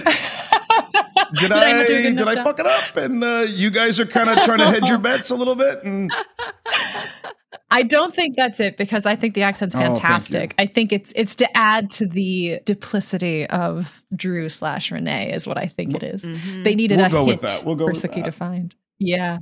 Speaker 11: Did,
Speaker 1: I
Speaker 11: I,
Speaker 1: not do a good
Speaker 11: did
Speaker 1: enough
Speaker 11: I
Speaker 1: job?
Speaker 11: fuck it up? And uh, you guys are kind of trying to hedge your bets a little bit. And
Speaker 1: I don't think that's it because I think the accent's
Speaker 11: Oh,
Speaker 1: fantastic. I think it's it's to add to the duplicity of Drew slash Rene is what I think it is. They needed
Speaker 11: We'll
Speaker 1: a
Speaker 11: go with that. We'll go
Speaker 1: for
Speaker 11: with that.
Speaker 1: to find. Yeah.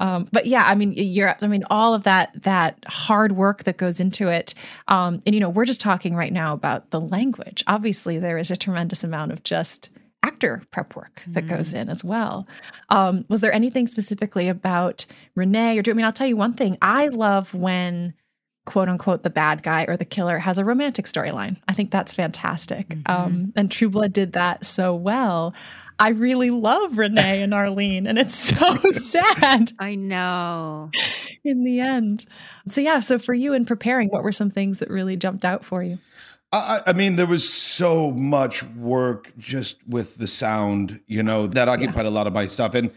Speaker 1: Um, but yeah, I mean, you're, I mean, all of that, that hard work that goes into it. Um, and, you know, we're just talking right now about the language. Obviously, there is a tremendous amount of just actor prep work that goes
Speaker 11: Mm-hmm.
Speaker 1: in as well. Um, was there anything specifically about Rene or do I mean, I'll tell you one thing. I love when quote unquote the bad guy or the killer has a romantic storyline. I think that's fantastic.
Speaker 11: Mm-hmm.
Speaker 1: Um, and True Blood did that so well. I really love Rene and Arlene, and it's so sad
Speaker 2: I know.
Speaker 1: in the end. So yeah, so for you in preparing, what were some things that really jumped out for you?
Speaker 11: I, I mean, there was so much work just with the sound, you know, that occupied a lot of my stuff. And,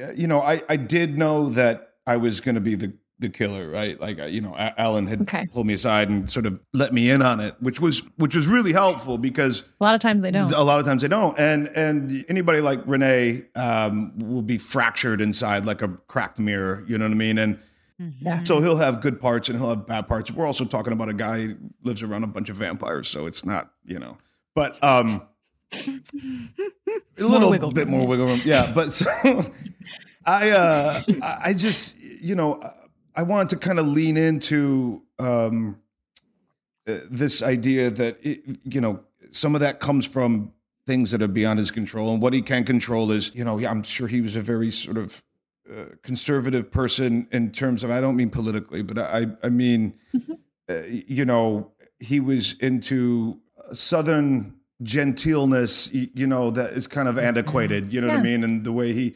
Speaker 11: uh, you know, I, I did know that I was going to be the, the killer, right? Like, uh, you know, Alan had
Speaker 1: Okay.
Speaker 11: pulled me aside and sort of let me in on it, which was, which was really helpful because
Speaker 1: A lot of times they don't.
Speaker 11: a lot of times they don't. And, and anybody like Rene um, will be fractured inside like a cracked mirror, you know what I mean? And,
Speaker 1: Yeah.
Speaker 11: so he'll have good parts and he'll have bad parts. We're also talking about a guy who lives around a bunch of vampires, so it's not, you know. But um a little bit more wiggle room. Yeah, but so I uh I I just, you know, I wanted to kind of lean into um uh, this idea that it, you know, some of that comes from things that are beyond his control and what he can control is, you know, I'm sure he was a very sort of uh, conservative person in terms of I don't mean politically, but I I mean uh, you know he was into southern genteelness you know that is kind of antiquated you know what I mean? And the way he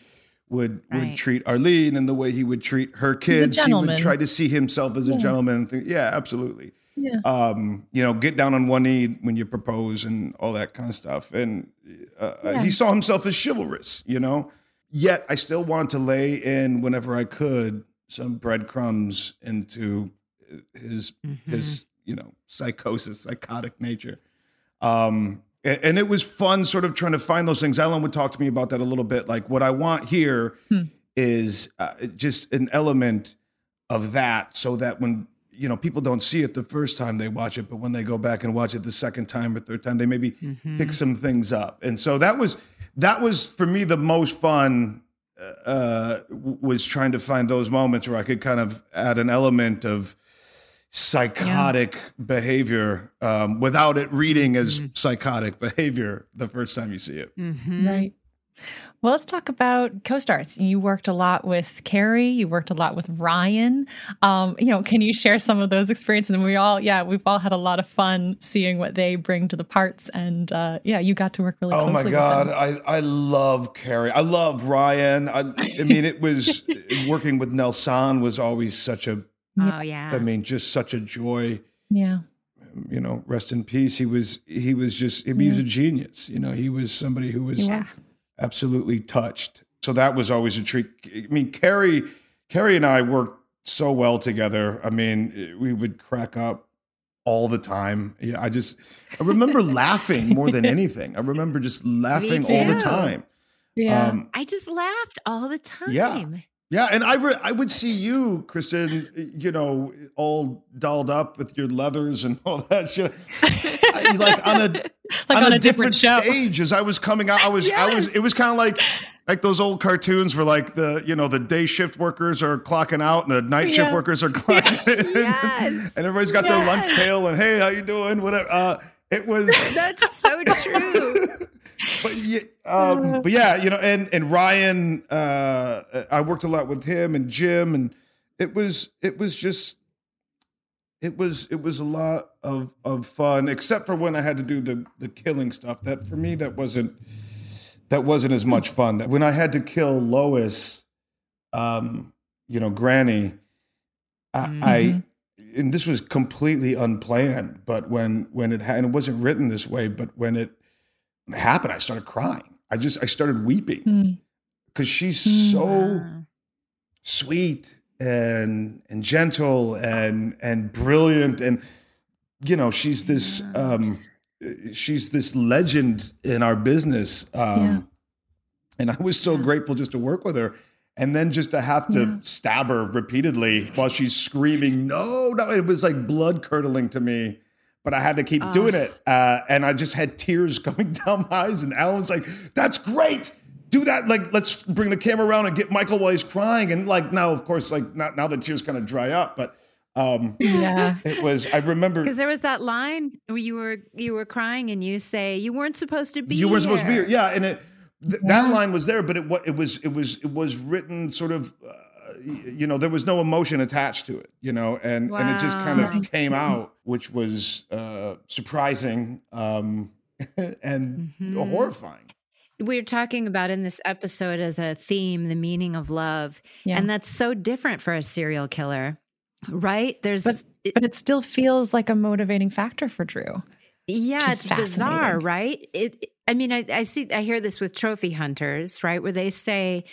Speaker 11: would would treat Arlene and the way he would treat her kids. He would try to see himself as a gentleman yeah absolutely.
Speaker 1: Yeah.
Speaker 11: um, you know, get down on one knee when you propose and all that kind of stuff. And uh,
Speaker 1: Yeah.
Speaker 11: he saw himself as chivalrous, you know. Yet I still wanted to lay in whenever I could some breadcrumbs into his his you know psychosis, psychotic nature. Um, and it was fun, sort of trying to find those things. Alan would talk to me about that a little bit. Like what I want here is uh, just an element of that, so that when you know people don't see it the first time they watch it, but when they go back and watch it the second time or third time, they maybe pick some things up. And so that was that was for me the most fun. Uh, was trying to find those moments where I could kind of add an element of psychotic behavior um, without it reading as psychotic behavior the first time you see it.
Speaker 2: Mm-hmm.
Speaker 1: Right. Well, let's talk about co-stars. You worked a lot with Carrie. You worked a lot with Ryan. Um, you know, can you share some of those experiences? And we all, yeah, we've all had a lot of fun seeing what they bring to the parts. And uh, yeah, you got to work really.
Speaker 11: Oh my god,
Speaker 1: With them.
Speaker 11: I I love Carrie. I love Ryan. I, I mean, it was working with Nelson was always such a.
Speaker 2: Oh yeah.
Speaker 11: I mean, just such a joy.
Speaker 1: Yeah.
Speaker 11: You know, rest in peace. He was he was just he was a genius. You know, he was somebody who was,
Speaker 1: He was.
Speaker 11: Absolutely touched. So that was always a treat. I mean, Carrie Carrie and I worked so well together. I mean, we would crack up all the time. Yeah, I just I remember laughing more than anything. I remember just laughing all the time.
Speaker 1: Yeah.
Speaker 11: Um,
Speaker 2: I just laughed all the time.
Speaker 11: Yeah. Yeah, and I re- I would see you, Kristin, you know, all dolled up with your leathers and all that shit. Like on a
Speaker 1: Like
Speaker 11: on,
Speaker 1: on
Speaker 11: a,
Speaker 1: a different
Speaker 11: different, stage as I was coming out. I was I was it was kind of like like those old cartoons where like the you know the day shift workers are clocking out and the night shift workers are clocking in.
Speaker 2: Yes.
Speaker 11: and everybody's got their lunch pail and hey, how you doing? Whatever. Uh, it was
Speaker 2: That's so true.
Speaker 11: but yeah, um, but yeah, you know, and and Ryan, uh, I worked a lot with him and Jim, and it was it was just it was it was a lot of of fun, except for when I had to do the the killing stuff. That for me, that wasn't that wasn't as much fun. That when I had to kill Lois, um, you know, Granny, I. I and this was completely unplanned, but when when it ha- and it wasn't written this way, but when it happened, I started crying. I just I started weeping
Speaker 1: Mm.
Speaker 11: because she's so sweet and and gentle and and brilliant. And you know she's this um she's this legend in our business um
Speaker 1: Yeah.
Speaker 11: and I was so grateful just to work with her. And then just to have to
Speaker 1: Yeah.
Speaker 11: stab her repeatedly while she's screaming no no it was like blood curdling to me but I had to keep doing it uh, and I just had tears coming down my eyes and Alan was like that's great do that like let's bring the camera around and get Michael while he's crying and like now of course like now, now the tears kind of dry up but um
Speaker 1: Yeah.
Speaker 11: it was I remember
Speaker 2: Because there was that line where you were you were crying and you say you weren't supposed to be.
Speaker 11: you weren't supposed to be
Speaker 2: here."
Speaker 11: here. Yeah, and it th- that line was there, but it wa- it was it was it was written sort of. Uh, you know, there was no emotion attached to it. You know, and and it just kind of came out, which was uh, surprising um, and
Speaker 2: Mhm.
Speaker 11: horrifying.
Speaker 2: We're talking about in this episode as a theme the meaning of love,
Speaker 1: Yeah.
Speaker 2: and that's so different for a serial killer, right? There's
Speaker 1: But but it still feels like a motivating factor for Drew.
Speaker 2: Yeah,
Speaker 1: Which is
Speaker 2: it's bizarre, right? It. I mean, I, I see, I hear this with trophy hunters, right, where they say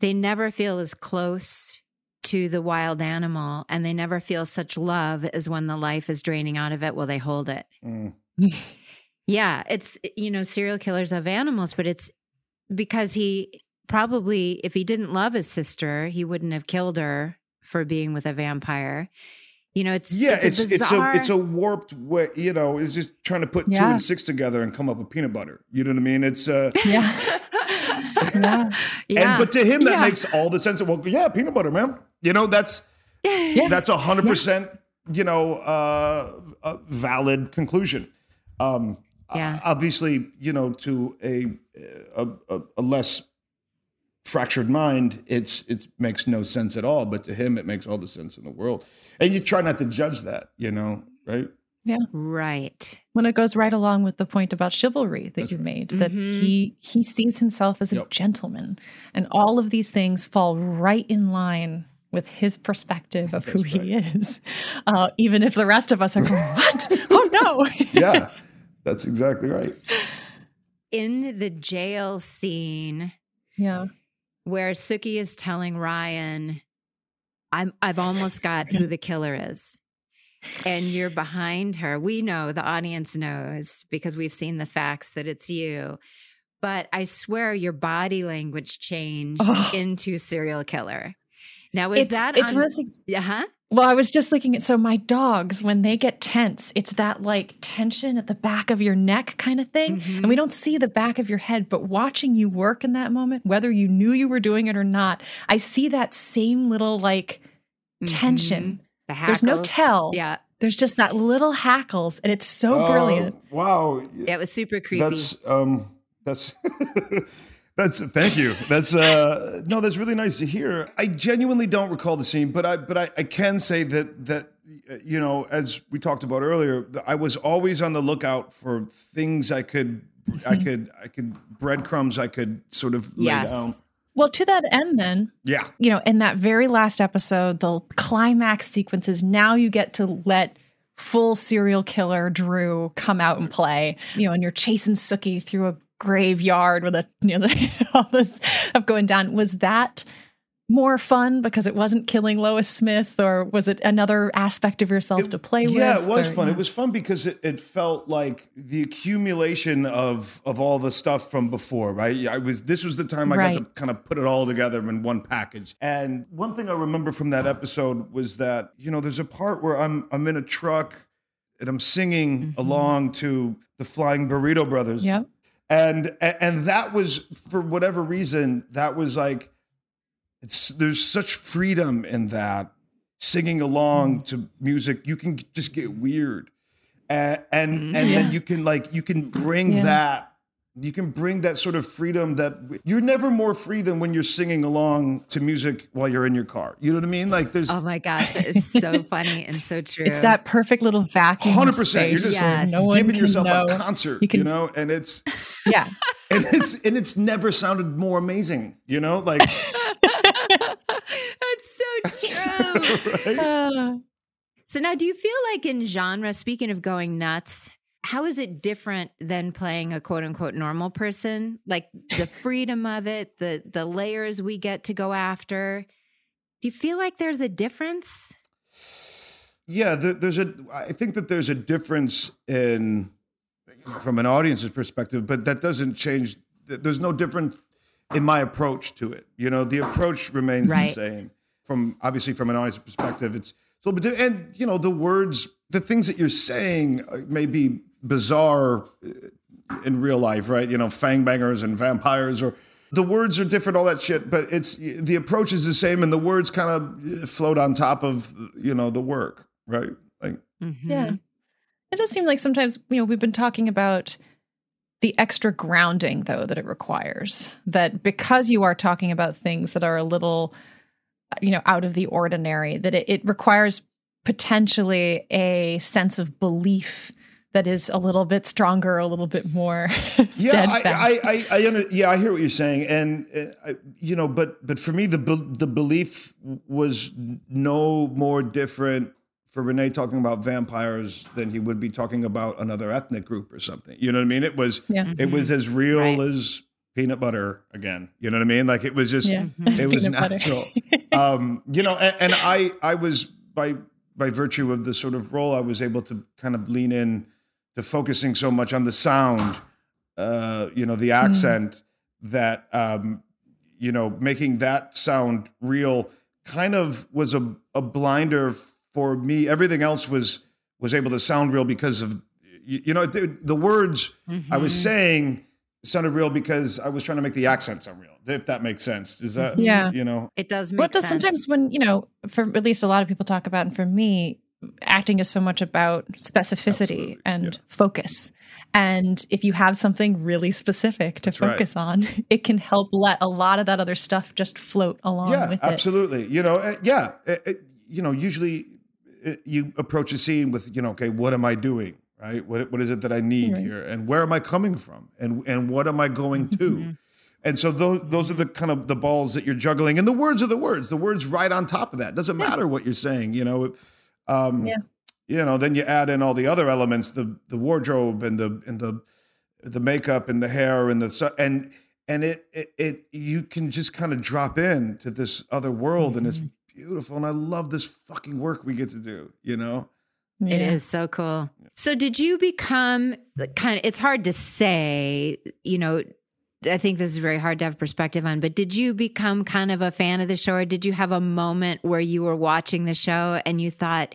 Speaker 2: they never feel as close to the wild animal, and they never feel such love as when the life is draining out of it. Will they hold it?
Speaker 11: Mm.
Speaker 2: Yeah, it's you know, serial killers of animals, but it's because he probably, if he didn't love his sister, he wouldn't have killed her for being with a vampire. You know, it's
Speaker 11: Yeah,
Speaker 2: it's,
Speaker 11: it's
Speaker 2: a
Speaker 11: it's a it's a warped way. You know, it's just trying to put two and six together and come up with peanut butter. You know what I mean? It's uh,
Speaker 1: Yeah. yeah.
Speaker 2: yeah.
Speaker 11: and but to him that
Speaker 1: Yeah.
Speaker 11: makes all the sense. Of, Well, yeah, peanut butter, man. You know, that's that's a hundred percent. You know, uh, a valid conclusion. Um,
Speaker 2: Yeah.
Speaker 11: uh, obviously, you know, to a a, a a less fractured mind, it's it makes no sense at all. But to him, it makes all the sense in the world. And you try not to judge that. You know, right? Yeah.
Speaker 2: Right.
Speaker 1: When it goes right along with the point about chivalry that you made, that
Speaker 2: Mhm.
Speaker 1: he he sees himself as a
Speaker 11: Yep.
Speaker 1: gentleman, and all of these things fall right in line with his perspective of who he is. Uh, even if the rest of us are going, "What? Oh no!"
Speaker 11: Yeah, that's exactly right.
Speaker 2: In the jail scene,
Speaker 1: yeah,
Speaker 2: where Sookie is telling Ryan, I'm I've almost got who the killer is. And you're behind her. We know the audience knows because we've seen the facts that it's you. But I swear your body language changed
Speaker 1: Oh.
Speaker 2: into serial killer. Now is
Speaker 1: it's
Speaker 2: that
Speaker 1: it's
Speaker 2: on,
Speaker 1: mostly
Speaker 2: uh-huh.
Speaker 1: Well, I was just looking at so my dogs when they get tense, it's that like tension at the back of your neck kind of thing.
Speaker 2: Mm-hmm.
Speaker 1: And we don't see the back of your head, but watching you work in that moment, whether you knew you were doing it or not, I see that same little like tension.
Speaker 2: The
Speaker 1: There's no tell.
Speaker 2: Yeah.
Speaker 1: There's just that little hackles and it's so
Speaker 11: Oh,
Speaker 1: brilliant.
Speaker 11: Wow.
Speaker 2: Yeah, it was super creepy.
Speaker 11: That's um that's That's thank you. That's uh no, that's really nice to hear. I genuinely don't recall the scene, but I but I, I can say that that uh, you know, as we talked about earlier, I was always on the lookout for things I could I could I could breadcrumbs I could sort of lay
Speaker 2: Yes.
Speaker 11: down.
Speaker 1: Well, to that end, then,
Speaker 11: Yeah.
Speaker 1: you know, in that very last episode, the climax sequences, now you get to let full serial killer Drew come out and play, you know, and you're chasing Sookie through a graveyard with a, you know, all this stuff going down. Was that more fun because it wasn't killing Lois Smith, or was it another aspect of yourself to play with?
Speaker 11: Yeah, it was
Speaker 1: or,
Speaker 11: fun.
Speaker 1: you
Speaker 11: It was fun because it, it felt like the accumulation of of all the stuff from before, right? I was this was the time I got to kind of put it all together in one package. And one thing I remember from that episode was that, you know, there's a part where I'm I'm in a truck and I'm singing mm-hmm. along to the Flying Burrito Brothers.
Speaker 1: Yep.
Speaker 11: And and that was for whatever reason, that was like it's there's such freedom in that singing along mm. to music you can just get weird. And and, and then you can like you can bring
Speaker 1: Yeah.
Speaker 11: that you can bring that sort of freedom that you're never more free than when you're singing along to music while you're in your car you know what i mean like there's
Speaker 2: Oh my gosh, that is so funny and so true.
Speaker 1: It's that perfect little vacuum.
Speaker 11: Hundred percent. You're
Speaker 1: space
Speaker 11: just
Speaker 1: where no
Speaker 11: giving yourself
Speaker 1: know.
Speaker 11: a concert,
Speaker 1: You
Speaker 11: you, know, and it's
Speaker 1: Yeah.
Speaker 11: and it's and it's never sounded more amazing, you know, like
Speaker 2: That's so true.
Speaker 1: Uh,
Speaker 2: So now, do you feel like in genre, speaking of going nuts, how is it different than playing a quote unquote normal person? Like the freedom of it, the the layers we get to go after. Do you feel like there's a difference?
Speaker 11: yeah. There, there's a. I think that there's a difference in from an audience's perspective, but that doesn't change. There's no difference in my approach to it. You know, the approach remains
Speaker 2: Right.
Speaker 11: the same. From obviously from an audience perspective, it's it's a little bit different. And you know, the words, the things that you're saying uh, may be bizarre uh, in real life, right? You know, fangbangers and vampires, or the words are different, all that shit. But it's the approach is the same, and the words kind of float on top of you know the work, right? Like,
Speaker 1: Yeah. It does seem like sometimes, you know, we've been talking about the extra grounding, though, that it requires. That because you are talking about things that are a little, you know, out of the ordinary, that it, it requires potentially a sense of belief that is a little bit stronger, a little bit more
Speaker 11: yeah,
Speaker 1: steadfast.
Speaker 11: I, I, I, I under, yeah, I hear what you're saying, and uh, I, you know, but but for me, the be- the belief was no more different for Rene talking about vampires than he would be talking about another ethnic group or something. You know what I mean? It was
Speaker 1: Yeah.
Speaker 11: it was as real
Speaker 2: Right.
Speaker 11: as peanut butter again. You know what I mean? Like it was just
Speaker 1: Yeah.
Speaker 11: it was natural. um, you know, and, and I I was by by virtue of the sort of role, I was able to kind of lean in to focusing so much on the sound, uh, you know, the accent that um, you know, making that sound real kind of was a, a blinder for me. Everything else was was able to sound real because of you, you know the, the words I was saying sounded real because I was trying to make the accent sound real. If that makes sense, is that
Speaker 1: Yeah.
Speaker 11: You know,
Speaker 2: It does make
Speaker 1: well, it does
Speaker 2: sense.
Speaker 1: sometimes when you know, for at least a lot of people talk about, and for me, acting is so much about specificity and focus. And if you have something really specific to
Speaker 11: right.
Speaker 1: focus on, it can help let a lot of that other stuff just float along
Speaker 11: yeah,
Speaker 1: with it.
Speaker 11: absolutely. You know, uh, yeah, it, it- you know, usually you approach a scene with, you know, okay, what am I doing? Right? What what is it that I need
Speaker 1: Right.
Speaker 11: here, and where am I coming from, and and what am I going to?
Speaker 1: Mm-hmm.
Speaker 11: And so those those are the kind of the balls that you're juggling, and the words are the words. The words right on top of that. Doesn't matter what you're saying. You know. Um,
Speaker 1: Yeah.
Speaker 11: You know, then you add in all the other elements, the the wardrobe and the and the the makeup and the hair and the su- and and it it, it you can just kind of drop in to this other world, and it's beautiful. And I love this fucking work we get to do. You know.
Speaker 2: It
Speaker 1: Yeah.
Speaker 2: is so cool. So did you become kind of it's hard to say, you know, I think this is very hard to have perspective on, but did you become kind of a fan of the show or did you have a moment where you were watching the show and you thought,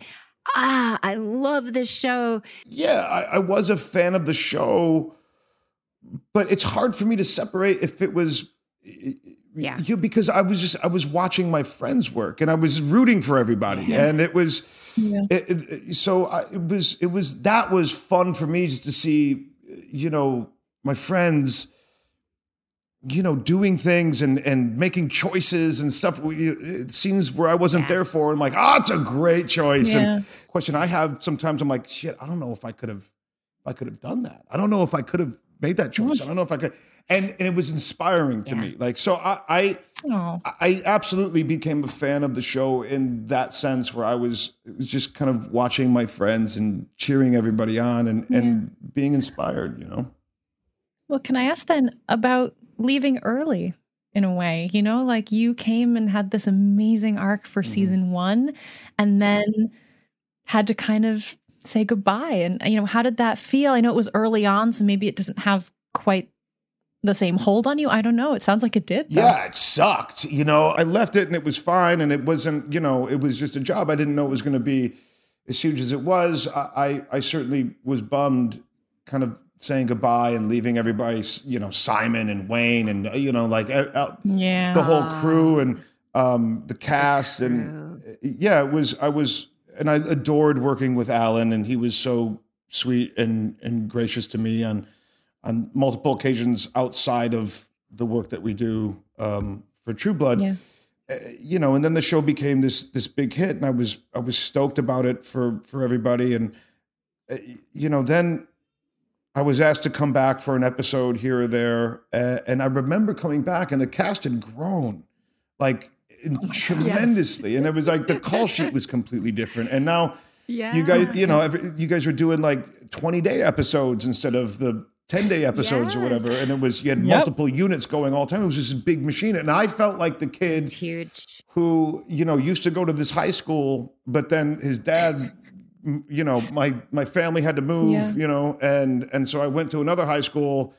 Speaker 2: "Ah, I love this show."
Speaker 11: yeah, I, I was a fan of the show, but it's hard for me to separate if it was.
Speaker 2: Yeah.
Speaker 11: You, because I was just I was watching my friends work and I was rooting for everybody and it was
Speaker 1: Yeah.
Speaker 11: it, it- so I, it was it was that was fun for me just to see you know my friends you know, doing things and and making choices and stuff. Scenes where I wasn't there for, and like, oh, it's a great choice.
Speaker 1: Yeah.
Speaker 11: And question I have sometimes, I'm like, shit, I don't know if I could have, I could have done that. I don't know if I could have made that choice. I don't know if I could. And and it was inspiring to me. Like, so I I
Speaker 1: Oh.
Speaker 11: I absolutely became a fan of the show in that sense, where I was, it was just kind of watching my friends and cheering everybody on and and being inspired. You know.
Speaker 1: Well, can I ask then about leaving early in a way? You know, like you came and had this amazing arc for mm-hmm. season one and then had to kind of say goodbye. And, you know, how did that feel? I know it was early on, so maybe it doesn't have quite the same hold on you. I don't know. It sounds like it did. though.
Speaker 11: Yeah, it sucked. You know, I left it and it was fine, and it wasn't. You know, it was just a job. I didn't know it was going to be as huge as it was. I, I I certainly was bummed, kind of saying goodbye and leaving everybody. You know, Simon and Wayne and you know, like uh, uh,
Speaker 1: Yeah.
Speaker 11: the whole crew and um, the cast and yeah, it was. I was and I adored working with Alan, and he was so sweet and and gracious to me on on multiple occasions outside of the work that we do um, for True Blood.
Speaker 1: Yeah.
Speaker 11: Uh, you know, and then the show became this this big hit, and I was I was stoked about it for for everybody, and uh, you know, then I was asked to come back for an episode here or there, uh, and I remember coming back, and the cast had grown like tremendously, and it was like the call sheet was completely different, and now Yeah. you guys, you know, every, you guys were doing like twenty day episodes instead of the ten day episodes or whatever, and it was you had
Speaker 2: Yep.
Speaker 11: multiple units going all the time. It was just this big machine, and I felt like the kid
Speaker 2: huge
Speaker 11: who you know used to go to this high school, but then his dad. You know, my my family had to move.
Speaker 1: Yeah.
Speaker 11: You know, and and so I went to another high school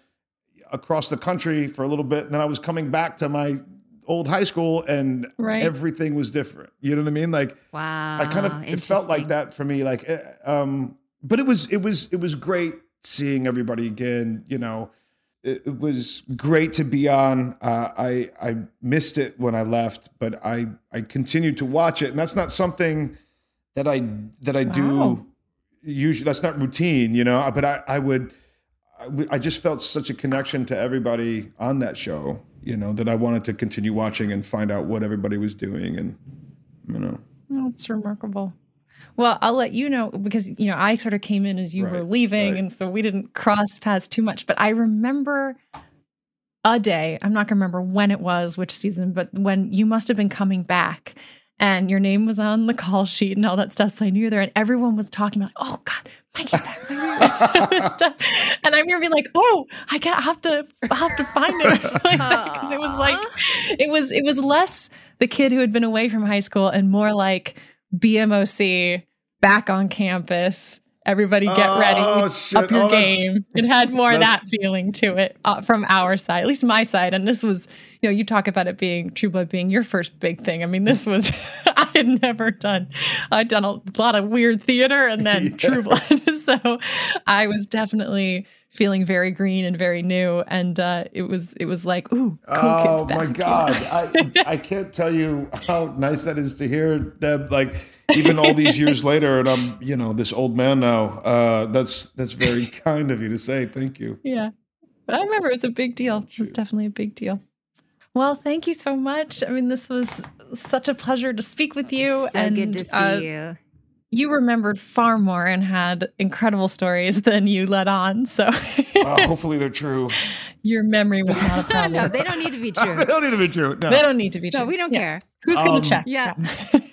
Speaker 11: across the country for a little bit, and then I was coming back to my old high school, and
Speaker 1: Right.
Speaker 11: everything was different. You know what I mean? Like,
Speaker 2: Wow.
Speaker 11: I kind of it felt like that for me. Like, eh, um, but it was it was it was great seeing everybody again. You know, it, it was great to be on. Uh, I I missed it when I left, but I I continued to watch it, and that's not something that I that I
Speaker 1: Wow.
Speaker 11: do usually. That's not routine, you know. Uh, but I I would. I w- I just felt such a connection to everybody on that show, you know, that I wanted to continue watching and find out what everybody was doing, and you know,
Speaker 1: That's remarkable. Well, I'll let you know because you know I sort of came in as you were leaving,
Speaker 11: right.
Speaker 1: and so we didn't cross paths too much. But I remember a day. I'm not gonna remember when it was, which season, but when you must have been coming back, and your name was on the call sheet and all that stuff. So I knew you there, and everyone was talking about, "Oh God, Mikey's back!" Mikey's back," and I remember being like, "Oh, I can't have to I have to find him." Because it was like it was it was less the kid who had been away from high school and more like BMOC back on campus. Everybody get
Speaker 11: Oh,
Speaker 1: ready,
Speaker 11: shit.
Speaker 1: up your
Speaker 11: Oh,
Speaker 1: game. It had more of that feeling to it uh, from our side, at least my side. And this was, you know, you talk about it being True Blood being your first big thing. I mean, this was I had never done. I'd done a lot of weird theater and then True Blood, so I was definitely feeling very green and very new. And uh, it was it was like, ooh, cool
Speaker 11: oh
Speaker 1: kids back.
Speaker 11: my god, I I can't tell you how nice that is to hear, Deb. Like even all these years later, and I'm you know this old man now. Uh, that's that's very kind of you to say. Thank you.
Speaker 1: Yeah. But I remember it was a big deal. It was definitely a big deal. Well, thank you so much. I mean, this was such a pleasure to speak with you.
Speaker 2: So
Speaker 1: and,
Speaker 2: good to see
Speaker 1: uh,
Speaker 2: you.
Speaker 1: You remembered far more and had incredible stories than you let on. So
Speaker 11: Uh, hopefully they're true.
Speaker 1: your memory was not a problem.
Speaker 2: no, they don't need to be true.
Speaker 11: they don't need to be true. No.
Speaker 1: They don't need to be true.
Speaker 2: No, we don't
Speaker 1: Yeah.
Speaker 2: care.
Speaker 1: Who's going
Speaker 11: Um,
Speaker 1: to check?
Speaker 2: Yeah.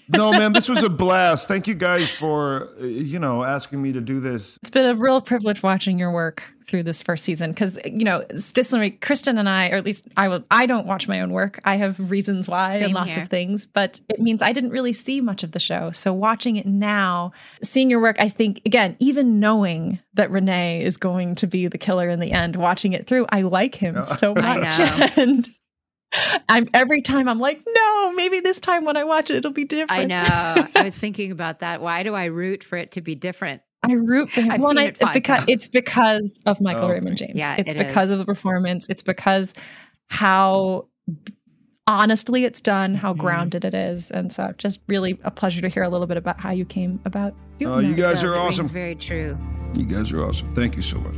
Speaker 11: No, man, this was a blast. Thank you guys for uh, you know asking me to do this.
Speaker 1: It's been a real privilege watching your work through this first season because you know Stislery, Kristin and I, or at least I will. I don't watch my own work. I have reasons why and lots
Speaker 2: here.
Speaker 1: of things, but it means I didn't really see much of the show. So watching it now, seeing your work, I think again, even knowing that Rene is going to be the killer in the end, watching it through, I like him so
Speaker 2: I
Speaker 1: much,
Speaker 2: know.
Speaker 1: and. I'm every time I'm like, no, maybe this time when I watch it, it'll be different.
Speaker 2: I know. I was thinking about that. Why do I root for it to be different?
Speaker 1: I root for him.
Speaker 2: I've
Speaker 1: well,
Speaker 2: seen
Speaker 1: I-
Speaker 2: it
Speaker 1: because
Speaker 2: times.
Speaker 1: it's because of Michael
Speaker 11: Oh,
Speaker 1: Raymond James.
Speaker 2: Yeah,
Speaker 1: it's
Speaker 2: it
Speaker 1: because
Speaker 2: is.
Speaker 1: of the performance. It's because how honestly it's done, how
Speaker 2: Mm-hmm.
Speaker 1: grounded it is, and so just really a pleasure to hear a little bit about how you came about doing
Speaker 11: Oh, you
Speaker 1: that.
Speaker 11: guys
Speaker 2: Does,
Speaker 11: are
Speaker 2: it rings
Speaker 11: awesome.
Speaker 2: very true.
Speaker 11: You guys are awesome. Thank you so much.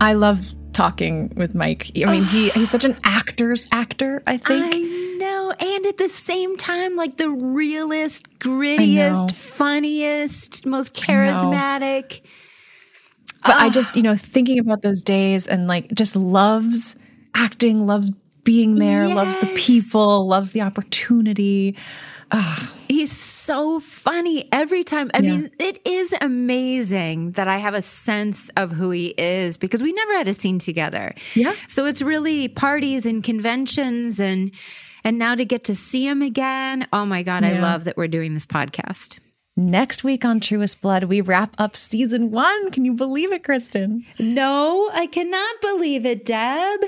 Speaker 1: I love talking with Mike. I mean, he he's such an actor's actor, I think.
Speaker 2: I know. And at the same time, like the realest, grittiest, funniest, most charismatic.
Speaker 1: But I just, you know, thinking about those days and like just loves acting, loves being there, loves the people, loves the opportunity.
Speaker 2: He's so funny every time. I
Speaker 1: Yeah.
Speaker 2: mean, it is amazing that I have a sense of who he is because we never had a scene together.
Speaker 1: Yeah.
Speaker 2: So it's really parties and conventions and and now to get to see him again. Oh my god, I love that we're doing this podcast.
Speaker 1: Next week on Truest Blood, we wrap up season one. Can you believe it, Kristin?
Speaker 2: No, I cannot believe it, Deb.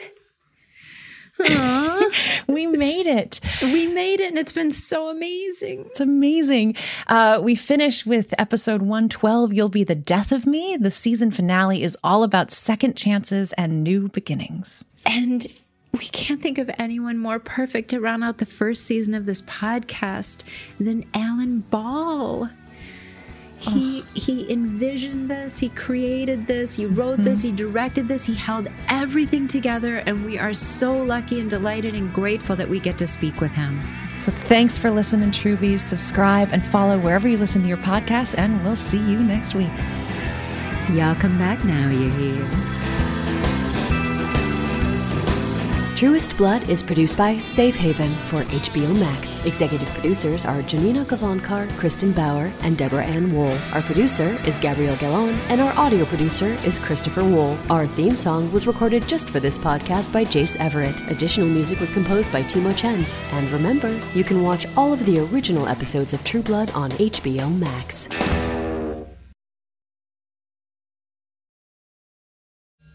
Speaker 1: We made it.
Speaker 2: we made it and it's been so amazing.
Speaker 1: It's amazing. Uh, we finish with episode 112 You'll Be the Death of Me. The season finale is all about second chances and new beginnings.
Speaker 2: And we can't think of anyone more perfect to round out the first season of this podcast than Alan Ball. He he envisioned this, he created this, he wrote mm-hmm. this, he directed this, he held everything together, and we are so lucky and delighted and grateful that we get to speak with him.
Speaker 1: So thanks for listening, Trubies. Subscribe and follow wherever you listen to your podcast and we'll see you next week.
Speaker 2: Y'all come back now, you hear.
Speaker 12: Truest Blood is produced by Safe Haven for HBO Max. Executive producers are Janina Gavankar, Kristin Bauer, and Deborah Ann Woll. Our producer is Gabrielle Gallon, and our audio producer is Christopher Wool. Our theme song was recorded just for this podcast by Jace Everett. Additional music was composed by Timo Chen. And remember, you can watch all of the original episodes of True Blood on HBO Max.